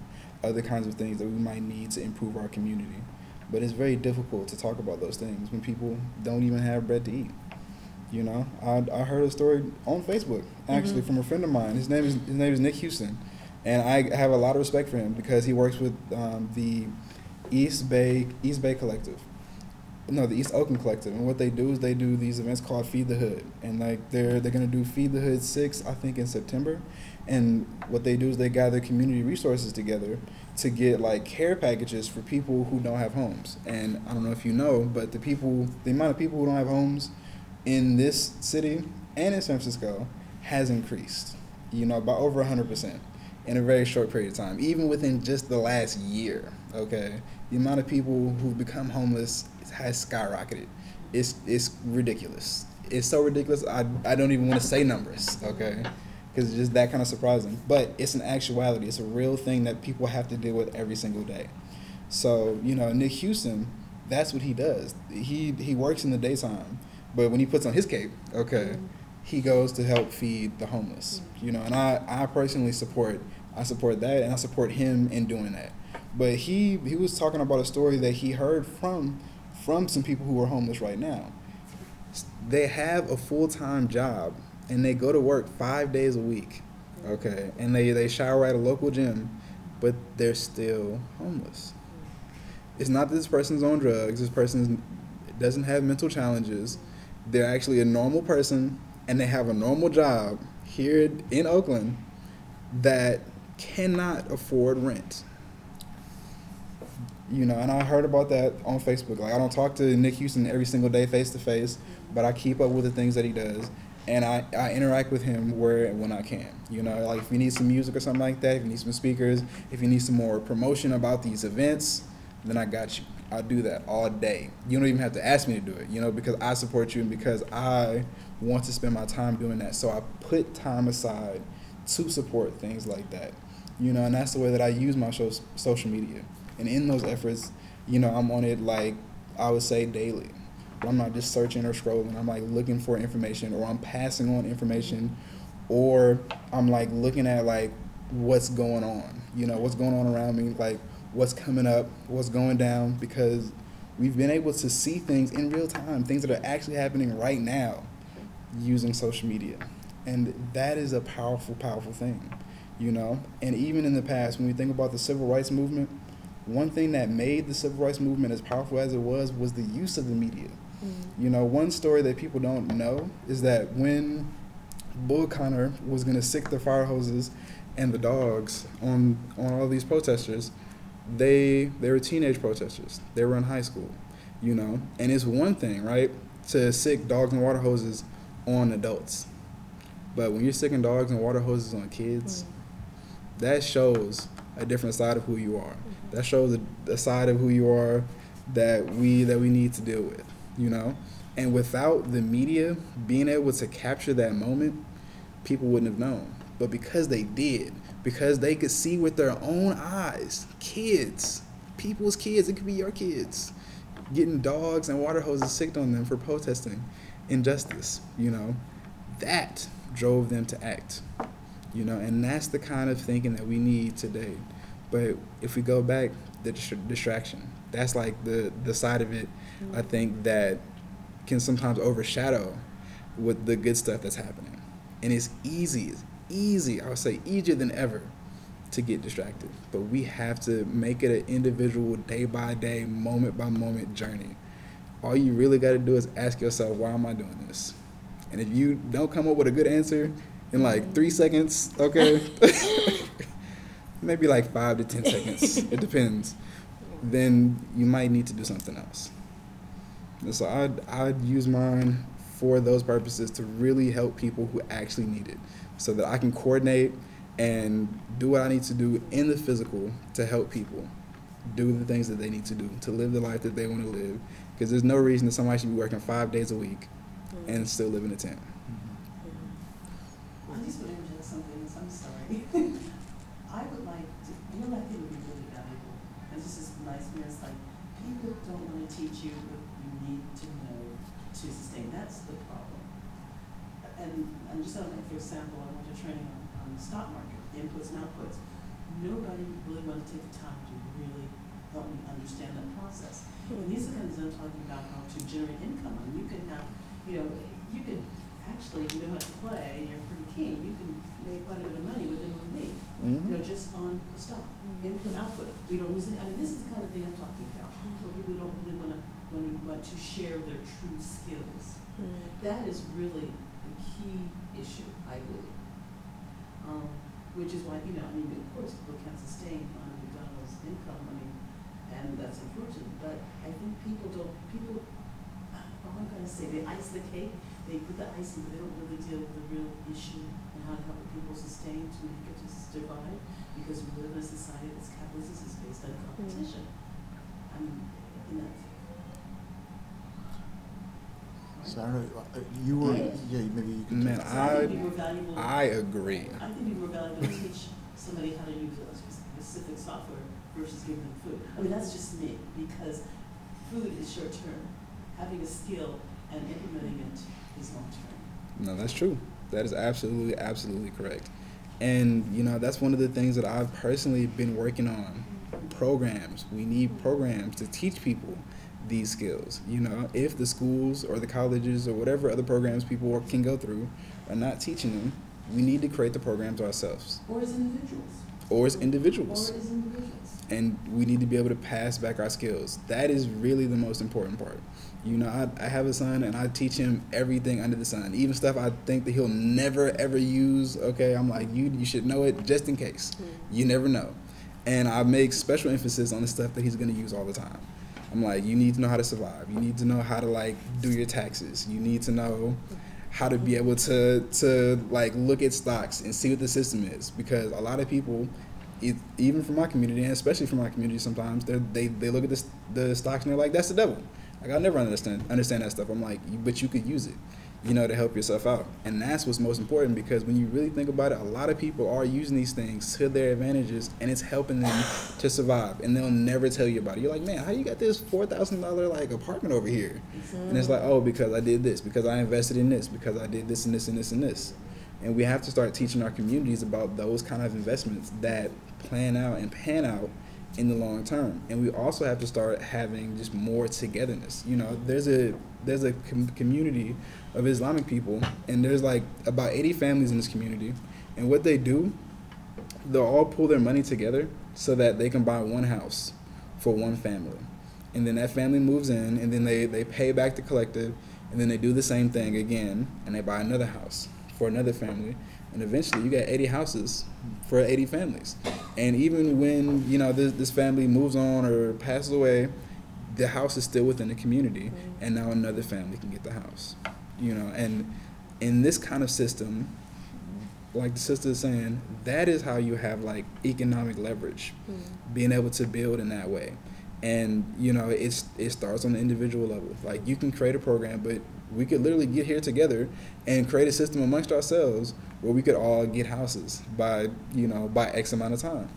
other kinds of things that we might need to improve our community. But it's very difficult to talk about those things when people don't even have bread to eat. You know, I, I heard a story on Facebook actually Mhm. from a friend of mine. His name is his name is Nick Houston, and I have a lot of respect for him because he works with um, the East Bay East Bay Collective. No, the East Oakland Collective, and what they do is they do these events called Feed the Hood, and like they're they're gonna do Feed the Hood six, I think, in September, and what they do is they gather community resources together to get like care packages for people who don't have homes. And I don't know if you know, but the people, the amount of people who don't have homes in this city and in San Francisco has increased, you know, by over 100% in a very short period of time, even within just the last year, okay? The amount of people who've become homeless has skyrocketed. It's, it's ridiculous. It's so ridiculous, I, I don't even want to say numbers, okay? Because it's just that kind of surprising. But it's an actuality, it's a real thing that people have to deal with every single day. So, you know, Nick Houston, that's what he does. He, he works in the daytime, but when he puts on his cape, okay, he goes to help feed the homeless. You know, and I, I personally support I support that and I support him in doing that. But he he was talking about a story that he heard from from some people who are homeless right now. They have a full time job and they go to work five days a week. Okay. And they, they shower at a local gym, but they're still homeless. It's not that this person's on drugs, this person doesn't have mental challenges. They're actually a normal person and they have a normal job here in Oakland that cannot afford rent. You know, and I heard about that on Facebook. Like, I don't talk to Nick Houston every single day face to face, but I keep up with the things that he does, and I, I interact with him where and when I can. You know, like if you need some music or something like that, if you need some speakers, if you need some more promotion about these events, then I got you. I'll do that all day. You don't even have to ask me to do it, you know, because I support you and because I want to spend my time doing that. So I put time aside to support things like that, you know, and that's the way that I use my show, social media. And in those efforts, you know, I'm on it like I would say daily. I'm not just searching or scrolling. I'm like looking for information or I'm passing on information or I'm like looking at like what's going on, you know, what's going on around me, like what's coming up, what's going down, because we've been able to see things in real time, things that are actually happening right now using social media. And that is a powerful, powerful thing, you know? And even in the past, when we think about the civil rights movement, one thing that made the civil rights movement as powerful as it was was the use of the media. Mm. You know, one story that people don't know is that when Bull Connor was going to sick the fire hoses and the dogs on on all these protesters, they they were teenage protesters. They were in high school, you know. And it's one thing, right, to sick dogs and water hoses on adults, but when you're sicking dogs and water hoses on kids, mm. That shows a different side of who you are. Mm-hmm. That shows a, a side of who you are that we that we need to deal with, you know. And without the media being able to capture that moment, people wouldn't have known. But because they did, because they could see with their own eyes, kids, people's kids, it could be your kids, getting dogs and water hoses sicked on them for protesting injustice, you know, that drove them to act, you know, and that's the kind of thinking that we need today. But if we go back, the distra- distraction, that's like the, the side of it, I mm-hmm. think, that can sometimes overshadow with the good stuff that's happening. And it's easy, it's easy, I would say easier than ever to get distracted. But we have to make it an individual, day by day, moment by moment journey. All you really got to do is ask yourself, why am I doing this? And if you don't come up with a good answer in like three seconds, okay, maybe like five to ten seconds, it depends, then you might need to do something else. And so I'd, I'd use mine for those purposes to really help people who actually need it so that I can coordinate and do what I need to do in the physical to help people do the things that they need to do to live the life that they want to live. Because there's no reason that somebody should be working five days a week and mm. still live in a tent. I just want to interject something, else. I'm sorry. I would like to, you know, I think would be really valuable, and this is nice, when it's like, people don't want to teach you what you need to know to sustain, that's the problem. And I'm just like, for example, I went to training on, on the stock market, inputs and outputs. nobody really wanted to take the time to really help me understand that process. And these are the kinds of I'm talking about how to generate income. I mean, you can have, you know, you can actually, if you know how to play, and you're pretty keen, you can make quite a bit of money within one week. You mm-hmm. know, just on the stock, input, output. We don't lose it. I mean, this is the kind of thing I'm talking about. Where mm-hmm. people don't really wanna, want to, want to share their true skills. Mm-hmm. That is really the key issue, I believe. Um, which is why, you know, I mean, of course, people can't sustain on McDonald's income, I mean, and that's unfortunate, but I think people don't, people, I'm gonna say, they ice the cake, they put the icing, but they don't really deal with the real issue and how to help people sustain to make it to survive, because we live in a society that's capitalism is based on competition. I mean, in that. So I don't know, uh, you were, yeah, maybe you could. Man, take- I think it'd be more valuable. I agree. I think it'd be more valuable to teach somebody how to use a specific software versus giving them food. I mean, that's just me, because food is short term. Having a skill and implementing it is long term. No, that's true. That is absolutely, absolutely correct. And, you know, that's one of the things that I've personally been working on. Programs. We need programs to teach people these skills. You know, if the schools or the colleges or whatever other programs people can go through are not teaching them, we need to create the programs ourselves Or as individuals. or as individuals. Or as individuals. and we need to be able to pass back our skills. That is really the most important part. You know, I, I have a son and I teach him everything under the sun, even stuff I think that he'll never ever use. Okay, I'm like, you you should know it just in case. Hmm. You never know. And I make special emphasis on the stuff that he's gonna use all the time. I'm like, you need to know how to survive. You need to know how to like do your taxes. You need to know how to be able to to like look at stocks and see what the system is because a lot of people it, even from my community and especially from my community sometimes they they look at the, the stocks and they're like that's the devil like i never understand understand that stuff i'm like but you could use it you know to help yourself out and that's what's most important because when you really think about it a lot of people are using these things to their advantages and it's helping them to survive and they'll never tell you about it you're like man how you got this $4000 like apartment over here and it's like, oh, because I did this, because I invested in this, because I did this and this and this and this. And we have to start teaching our communities about those kind of investments that plan out and pan out in the long term. And we also have to start having just more togetherness. You know, there's a there's a com- community of Islamic people, and there's like about 80 families in this community. And what they do, they'll all pull their money together so that they can buy one house for one family. And then that family moves in and then they, they pay back the collective and then they do the same thing again and they buy another house for another family. And eventually you got 80 houses for 80 families. And even when you know this, this family moves on or passes away the house is still within the community and now another family can get the house you know and in this kind of system like the sister is saying that is how you have like economic leverage hmm. being able to build in that way. And you know it's it starts on the individual level. Like you can create a program but we could literally get here together and create a system amongst ourselves where we could all get houses by you know by x amount of time.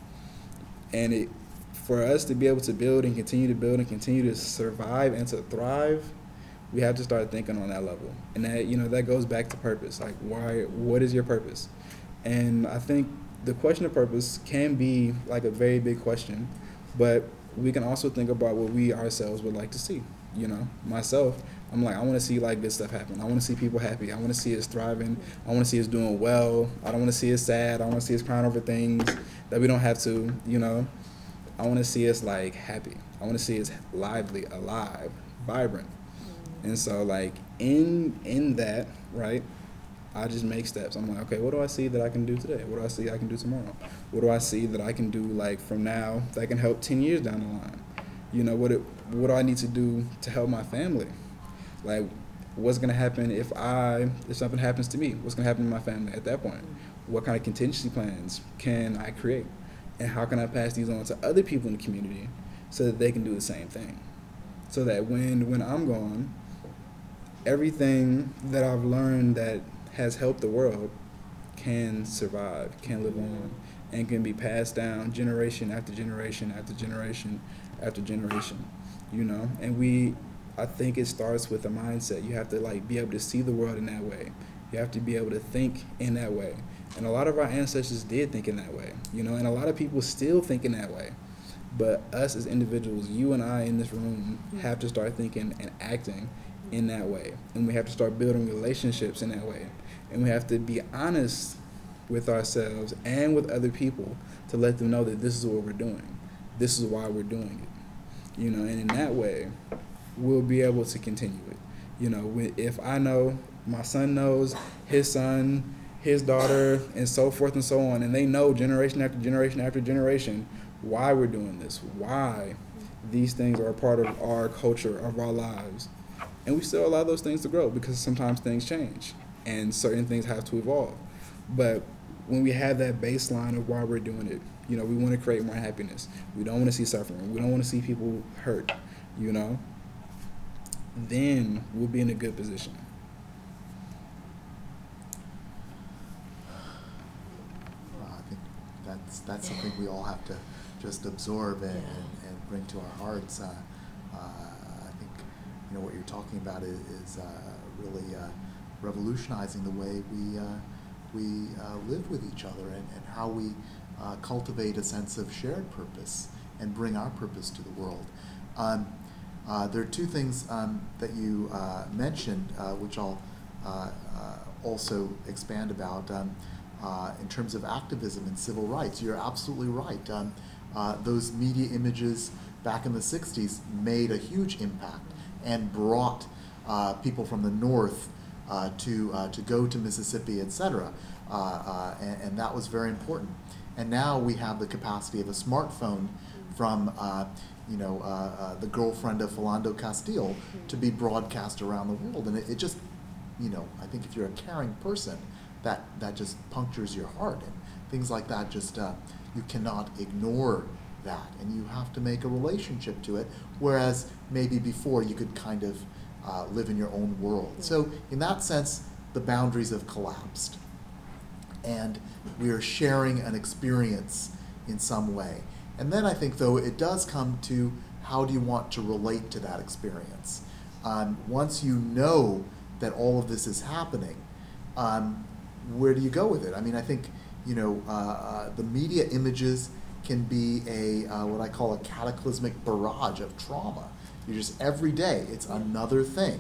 And it for us to be able to build and continue to build and continue to survive and to thrive we have to start thinking on that level. And that you know that goes back to purpose. Like why what is your purpose? And i think the question of purpose can be like a very big question but we can also think about what we ourselves would like to see you know? Myself i'm like i want to see like good stuff happen. I want to see people happy. I want to see us thriving. I want to see us doing well. I don't want to see us sad. I want to see us crying over things that we don't have to you know? I want to see us like happy. I want to see us lively alive vibrant and so like in in that, right? I just make steps. I'm like, okay, what do I see that I can do today? What do I see I can do tomorrow? What do I see that I can do like from now that can help 10 years down the line? You know, what it, what do I need to do to help my family? Like what's going to happen if I if something happens to me? What's going to happen to my family at that point? What kind of contingency plans can I create? And how can I pass these on to other people in the community so that they can do the same thing? So that when when I'm gone, everything that I've learned that has helped the world can survive, can live on, and can be passed down generation after generation after generation after generation. You know, and we, I think it starts with a mindset. You have to like be able to see the world in that way. You have to be able to think in that way. And a lot of our ancestors did think in that way, you know, and a lot of people still think in that way. But us as individuals, you and I in this room, mm. have to start thinking and acting in that way. And we have to start building relationships in that way. And we have to be honest with ourselves and with other people to let them know that this is what we're doing. This is why we're doing it. You know, and in that way, we'll be able to continue it. You know, if I know, my son knows, his son, his daughter, and so forth and so on, and they know generation after generation after generation why we're doing this, why these things are a part of our culture, of our lives. And we still allow those things to grow because sometimes things change and certain things have to evolve. But when we have that baseline of why we're doing it, you know, we want to create more happiness. We don't want to see suffering. We don't want to see people hurt, you know, then we'll be in a good position. I think that's, that's something we all have to just absorb and, and, and bring to our hearts. Uh, I think, you know, what you're talking about is, is uh, really uh, revolutionizing the way we, uh, we live with each other and, and how we cultivate a sense of shared purpose and bring our purpose to the world. Um, uh, there are two things um, that you uh, mentioned, uh, which I'll also expand about um, in terms of activism and civil rights. You're absolutely right. Um, those media images back in the 60s made a huge impact and brought uh, people from the North uh, to, uh, to go to Mississippi, et cetera. Uh, uh, and, and that was very important. And now we have the capacity of a smartphone from uh, you know, uh, the girlfriend of Philando Castile to be broadcast around the world. And it, it just, you know, I think if you're a caring person, that, that just punctures your heart. And things like that just, you cannot ignore that. And you have to make a relationship to it. Whereas maybe before you could kind of uh, live in your own world. So, in that sense, the boundaries have collapsed and we are sharing an experience in some way. And then I think, though, it does come to how do you want to relate to that experience? Um, once you know that all of this is happening, um, where do you go with it? I mean, I think, you know, uh, uh, the media images can be a, uh, what I call a cataclysmic barrage of trauma. You're just, every day, it's another thing.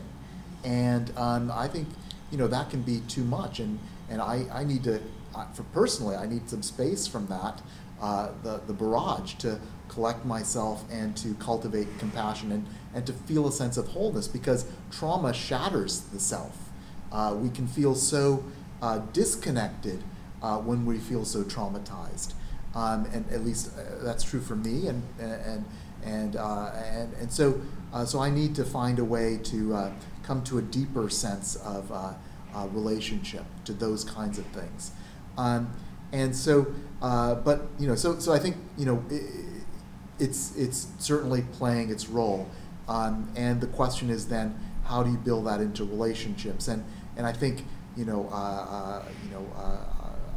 And um, I think, you know, that can be too much. And, and I, I need to, uh, for personally, I need some space from that, uh, the, the barrage to collect myself and to cultivate compassion and, and to feel a sense of wholeness because trauma shatters the self. Uh, we can feel so uh, disconnected uh, when we feel so traumatized. Um, and at least uh, that's true for me. And, and, and, uh, and, and so, uh, so I need to find a way to uh, come to a deeper sense of relationship to those kinds of things. Um, and so, but you know, so so I think you know, i it's it's certainly playing its role. Um, and the question is then, how do you build that into relationships? And and I think you know, you know,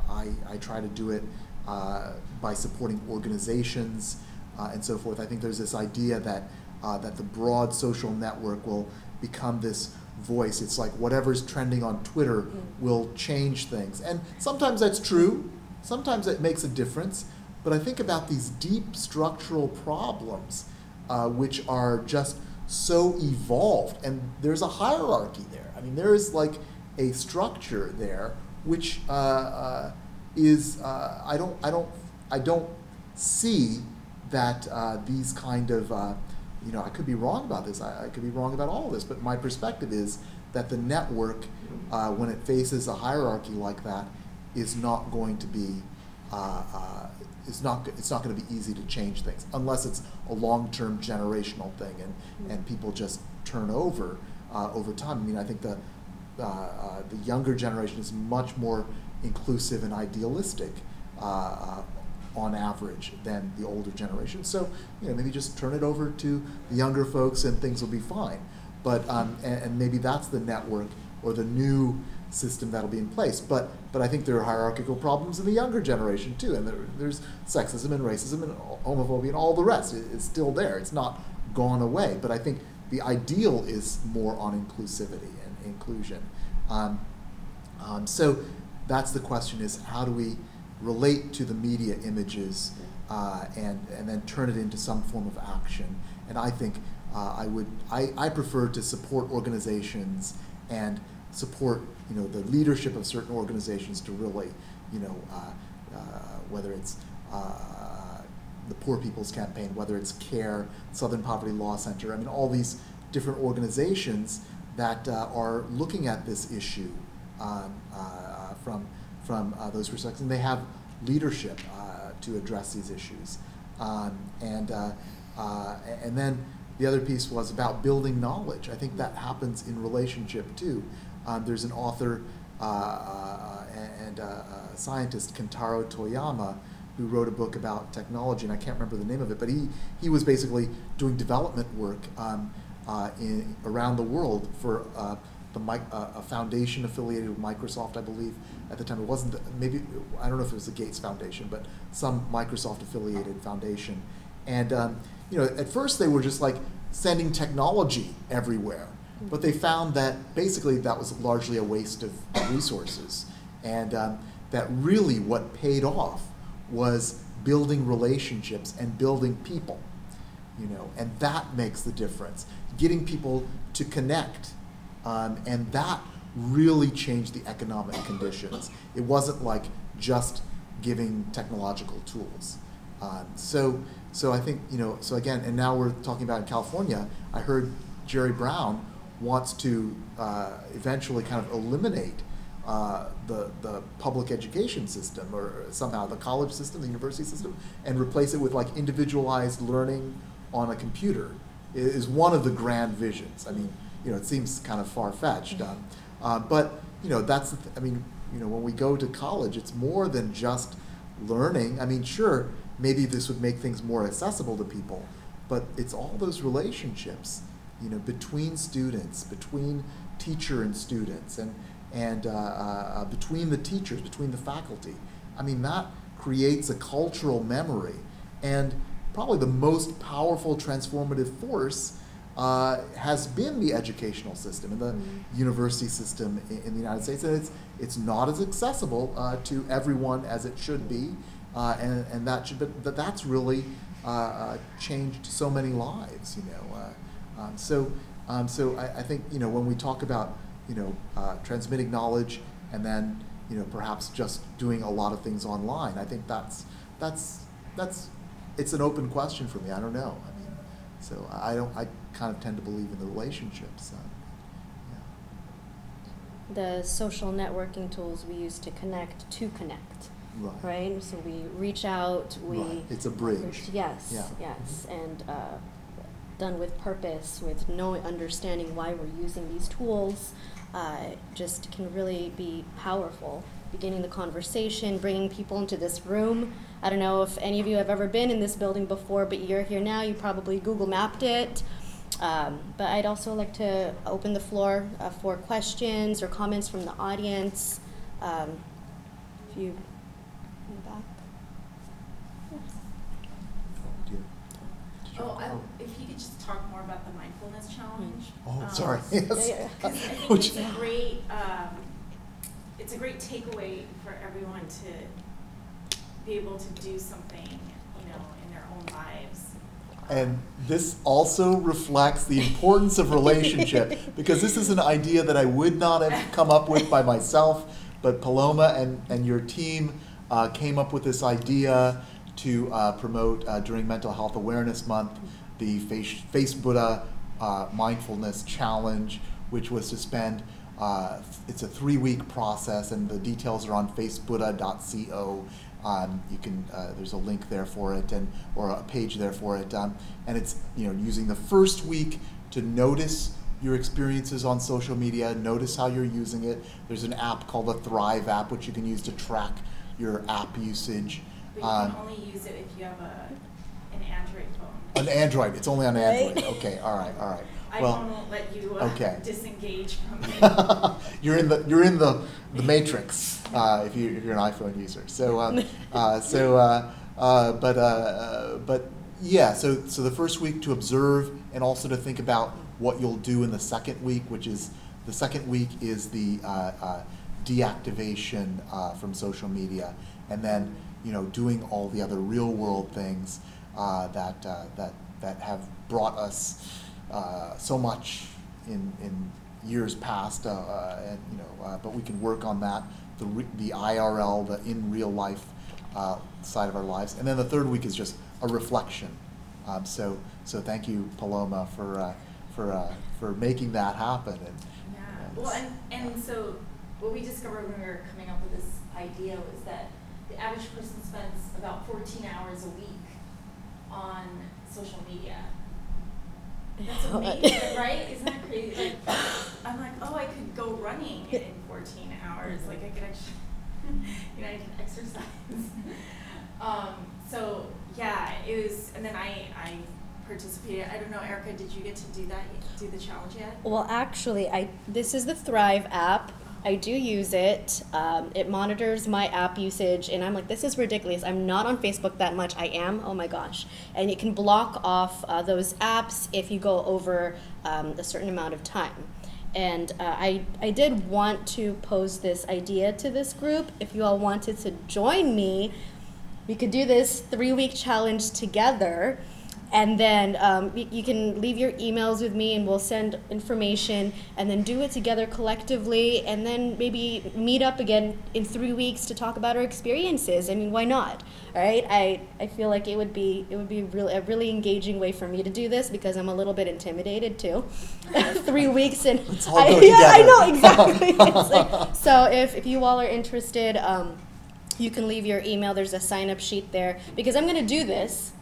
I I try to do it uh, by supporting organizations uh, and so forth. I think there's this idea that uh, that the broad social network will become this voice. It's like whatever's trending on Twitter will change things. And sometimes that's true, sometimes it makes a difference. But I think about these deep structural problems, uh, which are just so evolved, and there's a hierarchy there. I mean, there is like a structure there, which uh, uh, is uh, I don't I don't I don't see that uh, these kind of uh, you know I could be wrong about this. I, I could be wrong about all of this, but my perspective is that the network, uh, when it faces a hierarchy like that, is not going to be uh, uh, it's not it's not going to be easy to change things unless it's a long-term generational thing and and people just turn over over time. I mean, I think the the younger generation is much more inclusive and idealistic uh, uh, on average than the older generation. So you know maybe just turn it over to the younger folks and things will be fine. But um, and, and maybe that's the network or the new system that'll be in place. But but I think there are hierarchical problems in the younger generation too, and there, there's sexism and racism and homophobia and all the rest. It, it's still there. It's not gone away. But I think the ideal is more on inclusivity and inclusion. Um, um, so that's the question: is how do we relate to the media images uh, and and then turn it into some form of action? And I think uh, I would I, I prefer to support organizations and support you know the leadership of certain organizations to really you know uh, uh, whether it's uh, the Poor People's Campaign, whether it's CARE, Southern Poverty Law Center. I mean, all these different organizations that uh, are looking at this issue um, from from uh, those perspectives, and they have leadership uh, to address these issues. Um, and uh, uh, and then the other piece was about building knowledge. I think that happens in relationship too. Um, there's an author uh, uh, and scientist Kentaro Toyama who wrote a book about technology, and I can't remember the name of it, but he, he was basically doing development work um, uh, in, around the world for uh, the uh, a foundation affiliated with Microsoft, I believe, at the time. It wasn't, the, maybe, I don't know if it was the Gates Foundation, but some Microsoft affiliated foundation. And, um, you know, at first they were just like sending technology everywhere, but they found that basically that was largely a waste of resources. And um, that really what paid off was building relationships and building people you know and that makes the difference getting people to connect um, and that really changed the economic conditions. It wasn't like just giving technological tools. Um, so so i think you know so again and now we're talking about in california i heard jerry brown wants to uh, eventually kind of eliminate uh, the, the public education system or somehow the college system, the university system, and replace it with like individualized learning on a computer. Is one of the grand visions. I mean, you know, it seems kind of far fetched, um, uh, but you know, that's th- I mean, you know, when we go to college, it's more than just learning. I mean, sure, maybe this would make things more accessible to people, but it's all those relationships, you know, between students, between teacher and students, and and uh, uh, between the teachers, between the faculty. I mean, that creates a cultural memory, and probably the most powerful transformative force uh, has been the educational system and the Mhm. university system in, in the United States, and it's it's not as accessible uh, to everyone as it should be, uh, and and that should, but, but that's really uh, uh, changed so many lives, you know. Uh, um, so um, so I, I think you know when we talk about you know uh, transmitting knowledge and then you know perhaps just doing a lot of things online, I think that's that's that's it's an open question for me. I don't know. I mean, so I don't. I kind of tend to believe in the relationships. Um, The social networking tools we use to connect to connect. Right. right? So we reach out, we. Right. It's a bridge. Yes, Yeah. yes, and uh, done with purpose, with no understanding why we're using these tools, uh, just can really be powerful. Beginning the conversation, bringing people into this room. I don't know if any of you have ever been in this building before, but you're here now. You probably Google mapped it. Um, but I'd also like to open the floor uh, for questions or comments from the audience. Um, if you in the back. Do you- did you- Oh, I, if you could just talk more about the mindfulness challenge. Oh, um, sorry. Yeah, Yes. I think Which- it's a great, um, it's a great takeaway for everyone to be able to do something, you know, in their own lives. And this also reflects the importance of relationship because this is an idea that I would not have come up with by myself, but Paloma and, and your team uh, came up with this idea to uh, promote uh, during Mental Health Awareness Month the Face, Facebuddha uh, Mindfulness Challenge, which was to spend, uh, it's a three week process, and the details are on facebuddha.co. Um, you can uh, there's a link there for it and or a page there for it. Um, and it's you know using the first week to notice your experiences on social media notice how you're using it. There's an app called the thrive app which you can use to track your app usage. But you Um, can only use it if you have a, an Android phone. An android. It's only on Right. android okay. All right. All right iPhone well won't let you uh, okay. disengage from it. you're in the you're in the the matrix uh, if you if you're an iPhone user. So um, uh, so uh, uh, but uh, uh, but yeah. So so the first week to observe and also to think about what you'll do in the second week, which is the second week is the uh, uh, deactivation uh, from social media, and then you know doing all the other real world things uh, that uh, that that have brought us uh, so much in in years past, uh, uh, and you know, uh, but we can work on that. The re- the IRL, the in real life uh, side of our lives, and then the third week is just a reflection. Um, so so thank you, Paloma, for uh, for uh, for making that happen. And Yeah, and well, and, and so what we discovered when we were coming up with this idea was that the average person spends about fourteen hours a week on social media. That's amazing, right? Isn't that crazy? Like, I'm like, oh, I could go running in fourteen hours. Like, I could actually, you know, I can exercise. um, so yeah, it was, and then I I participated. I don't know, Erika, did you get to do that? Do the challenge yet? Well, actually, I this is the Thrive app. I do use it. Um, it monitors my app usage, and I'm like, this is ridiculous. I'm not on Facebook that much. I am. Oh my gosh! And it can block off uh, those apps if you go over um, a certain amount of time. And uh, I I did want to pose this idea to this group. If you all wanted to join me, we could do this three week challenge together and then um, y- you can leave your emails with me and we'll send information and then do it together collectively and then maybe meet up again in three weeks to talk about our experiences. I mean why not all right? I, I feel like it would be it would be really, a really engaging way for me to do this because i'm a little bit intimidated too. Three weeks and Let's all I, go yeah, I together. know exactly. It's like- so if, if you all are interested um, you can leave your email. There's a sign up sheet there because i'm going to do this.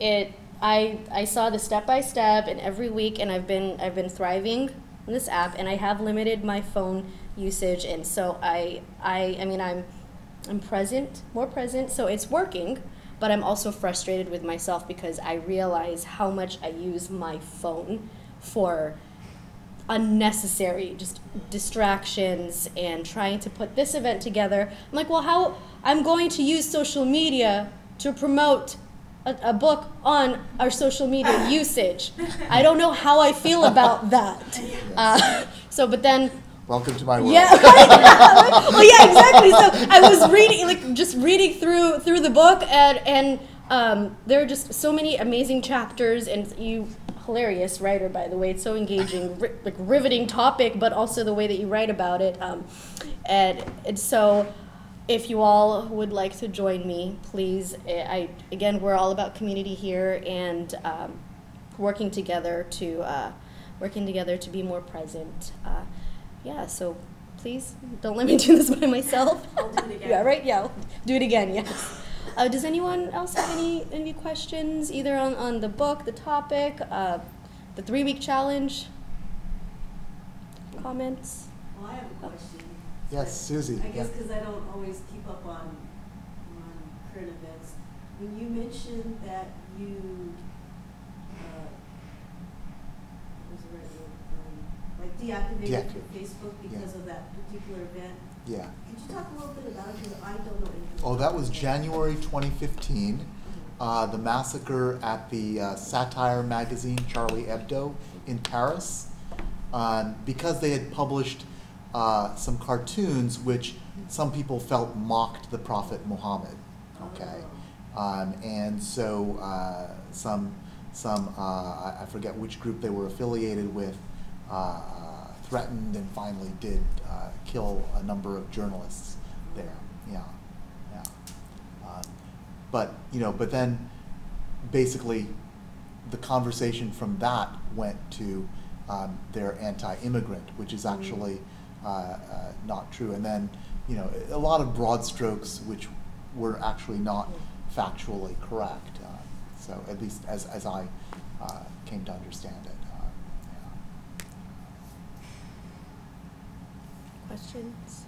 It I I saw the step by step and every week and I've been I've been thriving in this app and I have limited my phone usage and so I I I mean I'm I'm present, more present, so it's working, but I'm also frustrated with myself because I realize how much I use my phone for unnecessary just distractions and trying to put this event together. I'm like, well, how I'm going to use social media to promote a, a book on our social media usage. I don't know how I feel about that. Uh, so, but then welcome to my world. yeah, right. well, yeah, exactly. So I was reading, like, just reading through through the book, and and um, there are just so many amazing chapters, and you hilarious writer, by the way. It's so engaging, ri- like riveting topic, but also the way that you write about it. Um, and and so. If you all would like to join me, please. eh, I again, we're all about community here and um, working together to uh, working together to be more present. Uh, yeah, so please don't let me do this by myself. I'll do it again. yeah, right? Yeah, do it again, yes. Uh, does anyone else have any, any questions either on, on the book, the topic, uh, the three week challenge? Comments? Well, I have a question. Yes, Susie. I guess yeah. because I don't always keep up on, on current events. When you mentioned that you, uh, what was the right word, um, like deactivated your Deactivate. Facebook because Yeah. of that particular event, Yeah. could you talk a little bit about it, because I don't know anything. Oh, that was about. January 2015. Uh, the massacre at the uh, satire magazine Charlie Hebdo in Paris, um, because they had published uh, some cartoons which some people felt mocked the Prophet Muhammad. Okay, um, and so uh, some some uh, I, forget which group they were affiliated with uh, threatened and finally did uh, kill a number of journalists there. Yeah, yeah. Um, but you know, but then basically the conversation from that went to um, their anti-immigrant, which is actually uh, uh, not true. And then you know a lot of broad strokes which were actually not factually correct. Uh, so at least as as I uh, came to understand it. Uh. Questions?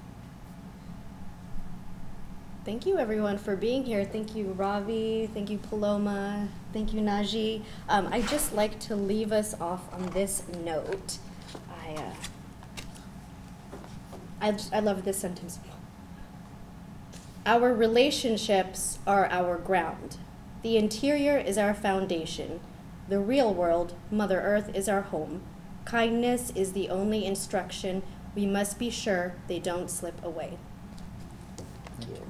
Thank you, everyone, for being here. Thank you, Ravi. Thank you, Paloma. Thank you, Najee. Um, I just like to leave us off on this note. I, uh, I, just- I love this sentence. Our relationships are our ground. The interior is our foundation. The real world, Mother Earth, is our home. Kindness is the only instruction We must be sure they don't slip away. Thank you.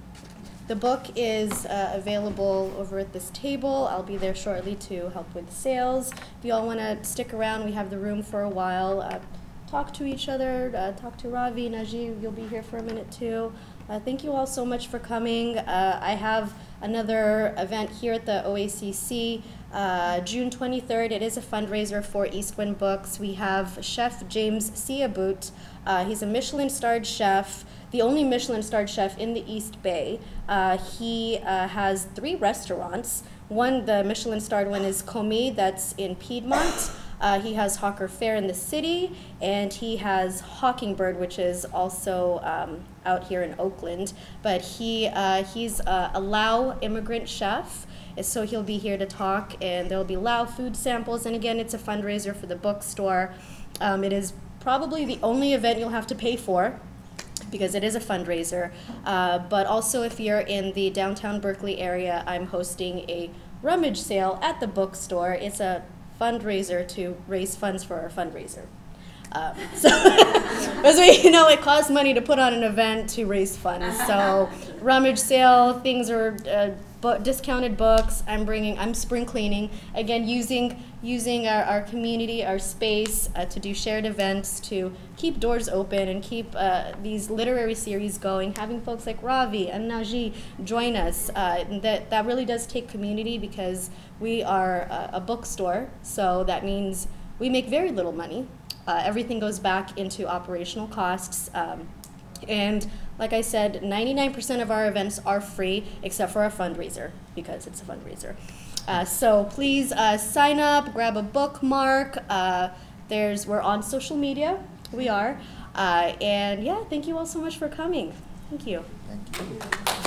The book is uh, available over at this table. I'll be there shortly to help with sales. If you all want to stick around, we have the room for a while. Uh, talk to each other, uh, talk to Ravi, Najee, you'll be here for a minute too. Uh, thank you all so much for coming. Uh, I have another event here at the OACC. Uh, June 23rd, it is a fundraiser for Eastwind Books. We have Chef James Syhabout. Uh, he's a Michelin starred chef, the only Michelin starred chef in the East Bay. Uh, he uh, has three restaurants. One, the Michelin starred one, is Commis, that's in Piedmont. Uh, he has Hawker Fare in the city, and he has Hawking Bird, which is also um, out here in Oakland. But he uh, he's uh, a Lao immigrant chef, so he'll be here to talk, and there will be Lao food samples. And again, it's a fundraiser for the bookstore. Um, it is probably the only event you'll have to pay for because it is a fundraiser. Uh, but also, if you're in the downtown Berkeley area, I'm hosting a rummage sale at the bookstore. It's a fundraiser to raise funds for our fundraiser. Um, so, as we you know, it costs money to put on an event to raise funds. So, rummage sale, things are uh, bu- discounted books. I'm bringing, I'm spring cleaning again, using using our, our community, our space uh, to do shared events, to keep doors open and keep uh, these literary series going. Having folks like Ravi and Najee join us, uh, that that really does take community because we are a, a bookstore. So that means we make very little money. Uh, everything goes back into operational costs. Um, and like I said, 99% of our events are free except for our fundraiser because it's a fundraiser. Uh, so please uh, sign up, grab a bookmark. Uh, there's we're on social media. We are. Uh, and yeah, thank you all so much for coming. Thank you. Thank you.